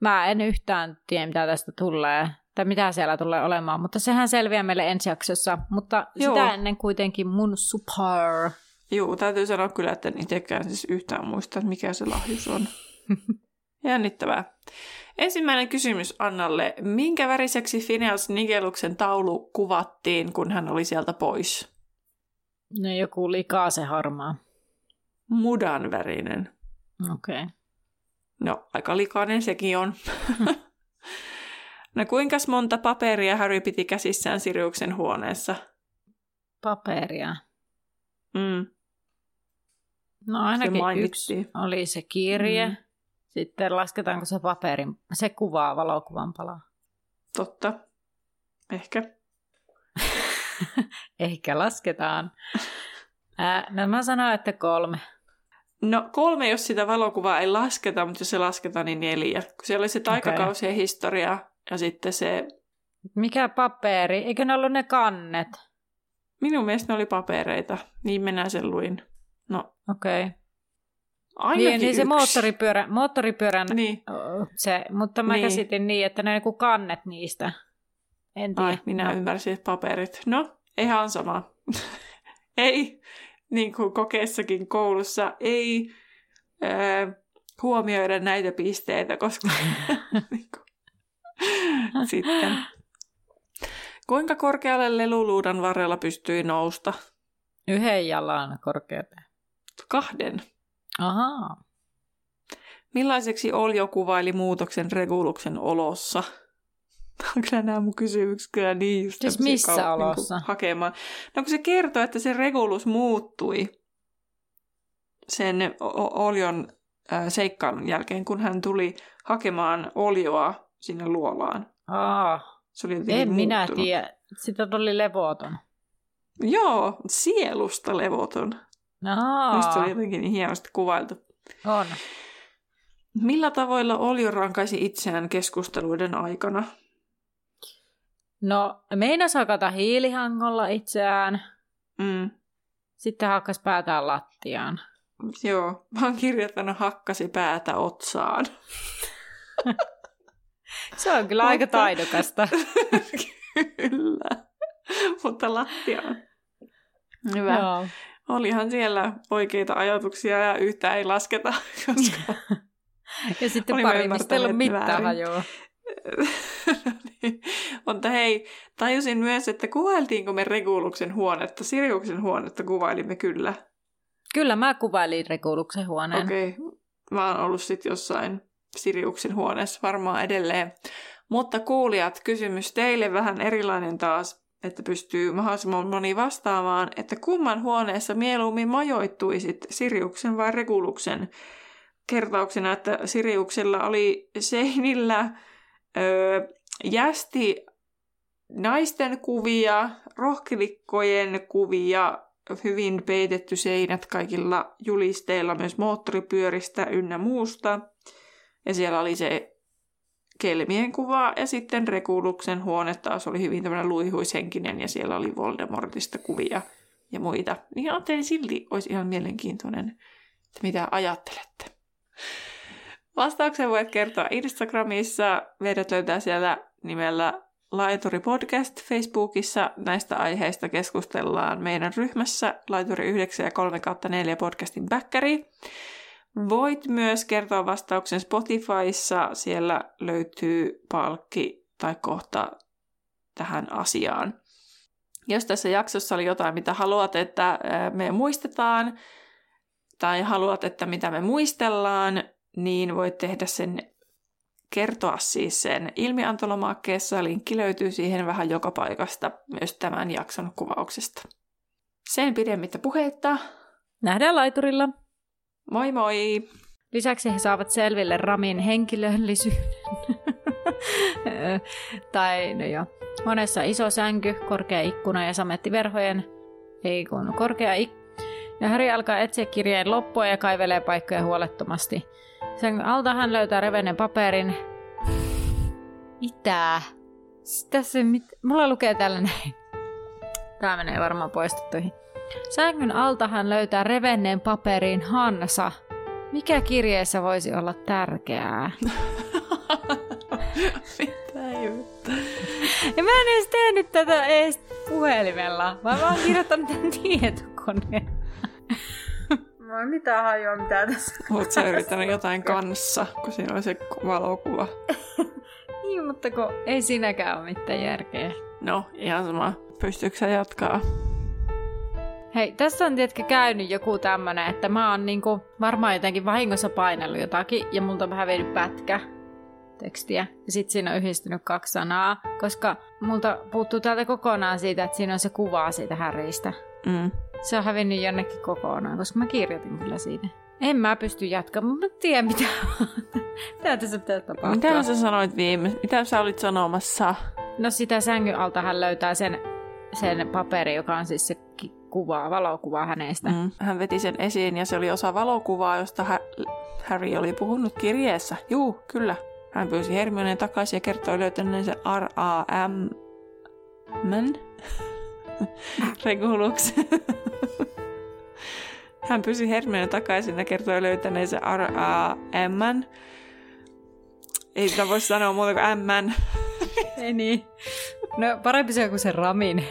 Mä en yhtään tiedä, mitä tästä tulee, tai mitä siellä tulee olemaan, mutta sehän selviää meille ensi jaksossa. Mutta Joo. sitä ennen kuitenkin mun super Joo, täytyy sanoa kyllä, että en itsekään siis yhtään muista, että mikä se lahjus on. *laughs* Jännittävää. Ensimmäinen kysymys Annalle. Minkä väriseksi Phineas Nigeluksen taulu kuvattiin, kun hän oli sieltä pois? No joku se harmaa. Mudan värinen. Okei. Okay. No, aika likainen sekin on. *laughs* no kuinka monta paperia Harry piti käsissään Siriuksen huoneessa? Paperia? Mm. No ainakin se yksi oli se kirje. Mm. Sitten lasketaanko se paperin, se kuvaa valokuvan palaa. Totta. Ehkä. *laughs* Ehkä lasketaan. Ää, no mä sanoin, että kolme. No kolme, jos sitä valokuvaa ei lasketa, mutta jos se lasketaan, niin neljä. Kun siellä oli se taikakausien okay. historia ja sitten se... Mikä paperi? Eikö ne ollut ne kannet? Minun mielestä ne oli papereita. Niin minä sen luin. No, Okei. Okay. ainakin Niin, niin se yksi. moottoripyörä, moottoripyörän, Niin. se, mutta mä Niin. niin. käsitin niin, että ne niinku kannet niistä. En tiedä. Ai, minä no. ymmärsin, että paperit. No, ihan sama. *laughs* ei, niin kuin kokeessakin koulussa, ei äh, huomioida näitä pisteitä, koska *laughs* *laughs* niin kuin, sitten. Kuinka korkealle leluluudan varrella pystyi nousta? Yhden jalan korkeutta. Kahden. Ahaa. Millaiseksi Oljo kuvaili muutoksen Reguluksen olossa? On kyllä nämä mun kysymykset kyllä niin just Siis missä kau- olossa? Niinku hakemaan. No kun se kertoo, että se Regulus muuttui sen Oljon seikkailun jälkeen, kun hän tuli hakemaan Oljoa sinne luolaan. Aa, Se oli en minä muuttunut. tiedä. Sitä oli levoton. Joo, sielusta levoton. Aa, Minusta se oli jotenkin niin hienosti kuvailtu. on. Millä tavoilla Oljo rankaisi itseään keskusteluiden aikana? No, meinas hakata hiilihangolla itseään, Mm. sitten hakkas päätään lattiaan. Joo, mä oon kirjoittanut hakkasi päätä otsaan. *laughs* Se on kyllä aika Mutta- taidokasta. *laughs* Kyllä. Mutta lattiaan. Hyvä. Joo. Joo. Olihan siellä oikeita ajatuksia ja yhtä ei lasketa, *laughs* koska... *laughs* Ja sitten Olimme parimistella ymmärtäneet mitään väärin. hajoa. niin. *laughs* Mutta hei, tajusin myös, että kuvailtiinko me Reguluksen huonetta. Siriuksen huonetta kuvailimme kyllä. Kyllä mä kuvailin Reguluksen huoneen. Okei, okay. mä oon ollut sitten jossain Siriuksen huoneessa varmaan edelleen. Mutta kuulijat, kysymys teille vähän erilainen taas, että pystyy mahdollisimman moni vastaamaan, että kumman huoneessa mieluummin majoittuisit, Siriuksen vai Reguluksen? Kertauksena, että Siriuksella oli seinillä öö, jästi naisten kuvia, rohkelikkojen kuvia, hyvin peitetty seinät kaikilla julisteilla, myös moottoripyöristä ynnä muusta. Ja siellä oli se kelmien kuva ja sitten Reguluksen huone taas oli hyvin tämmöinen luihuishenkinen ja siellä oli Voldemortista kuvia ja muita. Niin ajattelin silti, olisi ihan mielenkiintoinen, että mitä ajattelette. Vastauksen voit kertoa Instagramissa. Meidät löytää siellä nimellä Laituri Podcast Facebookissa. Näistä aiheista keskustellaan meidän ryhmässä Laituri 9 ja 3 4 podcastin backkari. Voit myös kertoa vastauksen Spotifyssa. Siellä löytyy palkki tai kohta tähän asiaan. Jos tässä jaksossa oli jotain, mitä haluat, että me muistetaan, tai haluat, että mitä me muistellaan, niin voit tehdä sen, kertoa siis sen ilmiantolomaakkeessa. Linkki löytyy siihen vähän joka paikasta, myös tämän jakson kuvauksesta. Sen pidemmittä puheitta. Nähdään laiturilla. Moi moi! Lisäksi he saavat selville Ramin henkilöllisyyden. *laughs* tai no joo. Monessa iso sänky, korkea ikkuna ja samettiverhojen, ei kun korkea ikkuna. Ja Harry alkaa etsiä kirjeen loppua ja kaivelee paikkoja huolettomasti. Sen alta hän löytää revenen paperin. Mitä? Tässä mit... Mulla lukee tällä näin. Tää menee varmaan poistettuihin. Sängyn alta hän löytää revenneen paperin Hansa. Mikä kirjeessä voisi olla tärkeää? *laughs* Mitä ihmettä? Ja mä en edes tehnyt tätä edes puhelimella, vaan mä oon kirjoittanut tämän tietokoneen. Mä en mitään hajoa, mitä tässä *laughs* Oletko sä yrittänyt jotain kanssa, kun siinä on se valokuva? *laughs* Niin, mutta kun ei siinäkään ole mitään järkeä. No, ihan sama. Pystyykö sä jatkaa? Hei, tässä on tietenkin käynyt joku tämmönen, että mä oon niinku varmaan jotenkin vahingossa painellut jotakin ja multa on vähän vienyt pätkä tekstiä. Ja sit siinä on yhdistynyt kaksi sanaa, koska multa puuttuu täältä kokonaan siitä, että siinä on se kuva siitä häristä. Mm. Se on hävinnyt jonnekin kokonaan, koska mä kirjoitin kyllä siitä. En mä pysty jatkamaan, mä en tiedä mitä, *laughs* mitä tässä pitää tapahtua. Mitä sä sanoit viime? Mitä sä olit sanomassa? No sitä sängyn alta hän löytää sen, sen paperi, joka on siis se kuvaa, valokuvaa hänestä. Mm. Hän veti sen esiin ja se oli osa valokuvaa, josta hä- Harry oli puhunut kirjeessä. Juu, kyllä. Hän pyysi Hermioneen takaisin ja kertoi löytäneensä R.A.M. *laughs* Regulux. *laughs* Hän pyysi Hermione takaisin ja kertoi löytäneensä R.A.M. Ei sitä voi sanoa muuta kuin M. Ei niin. No parempi se on kuin se Ramin.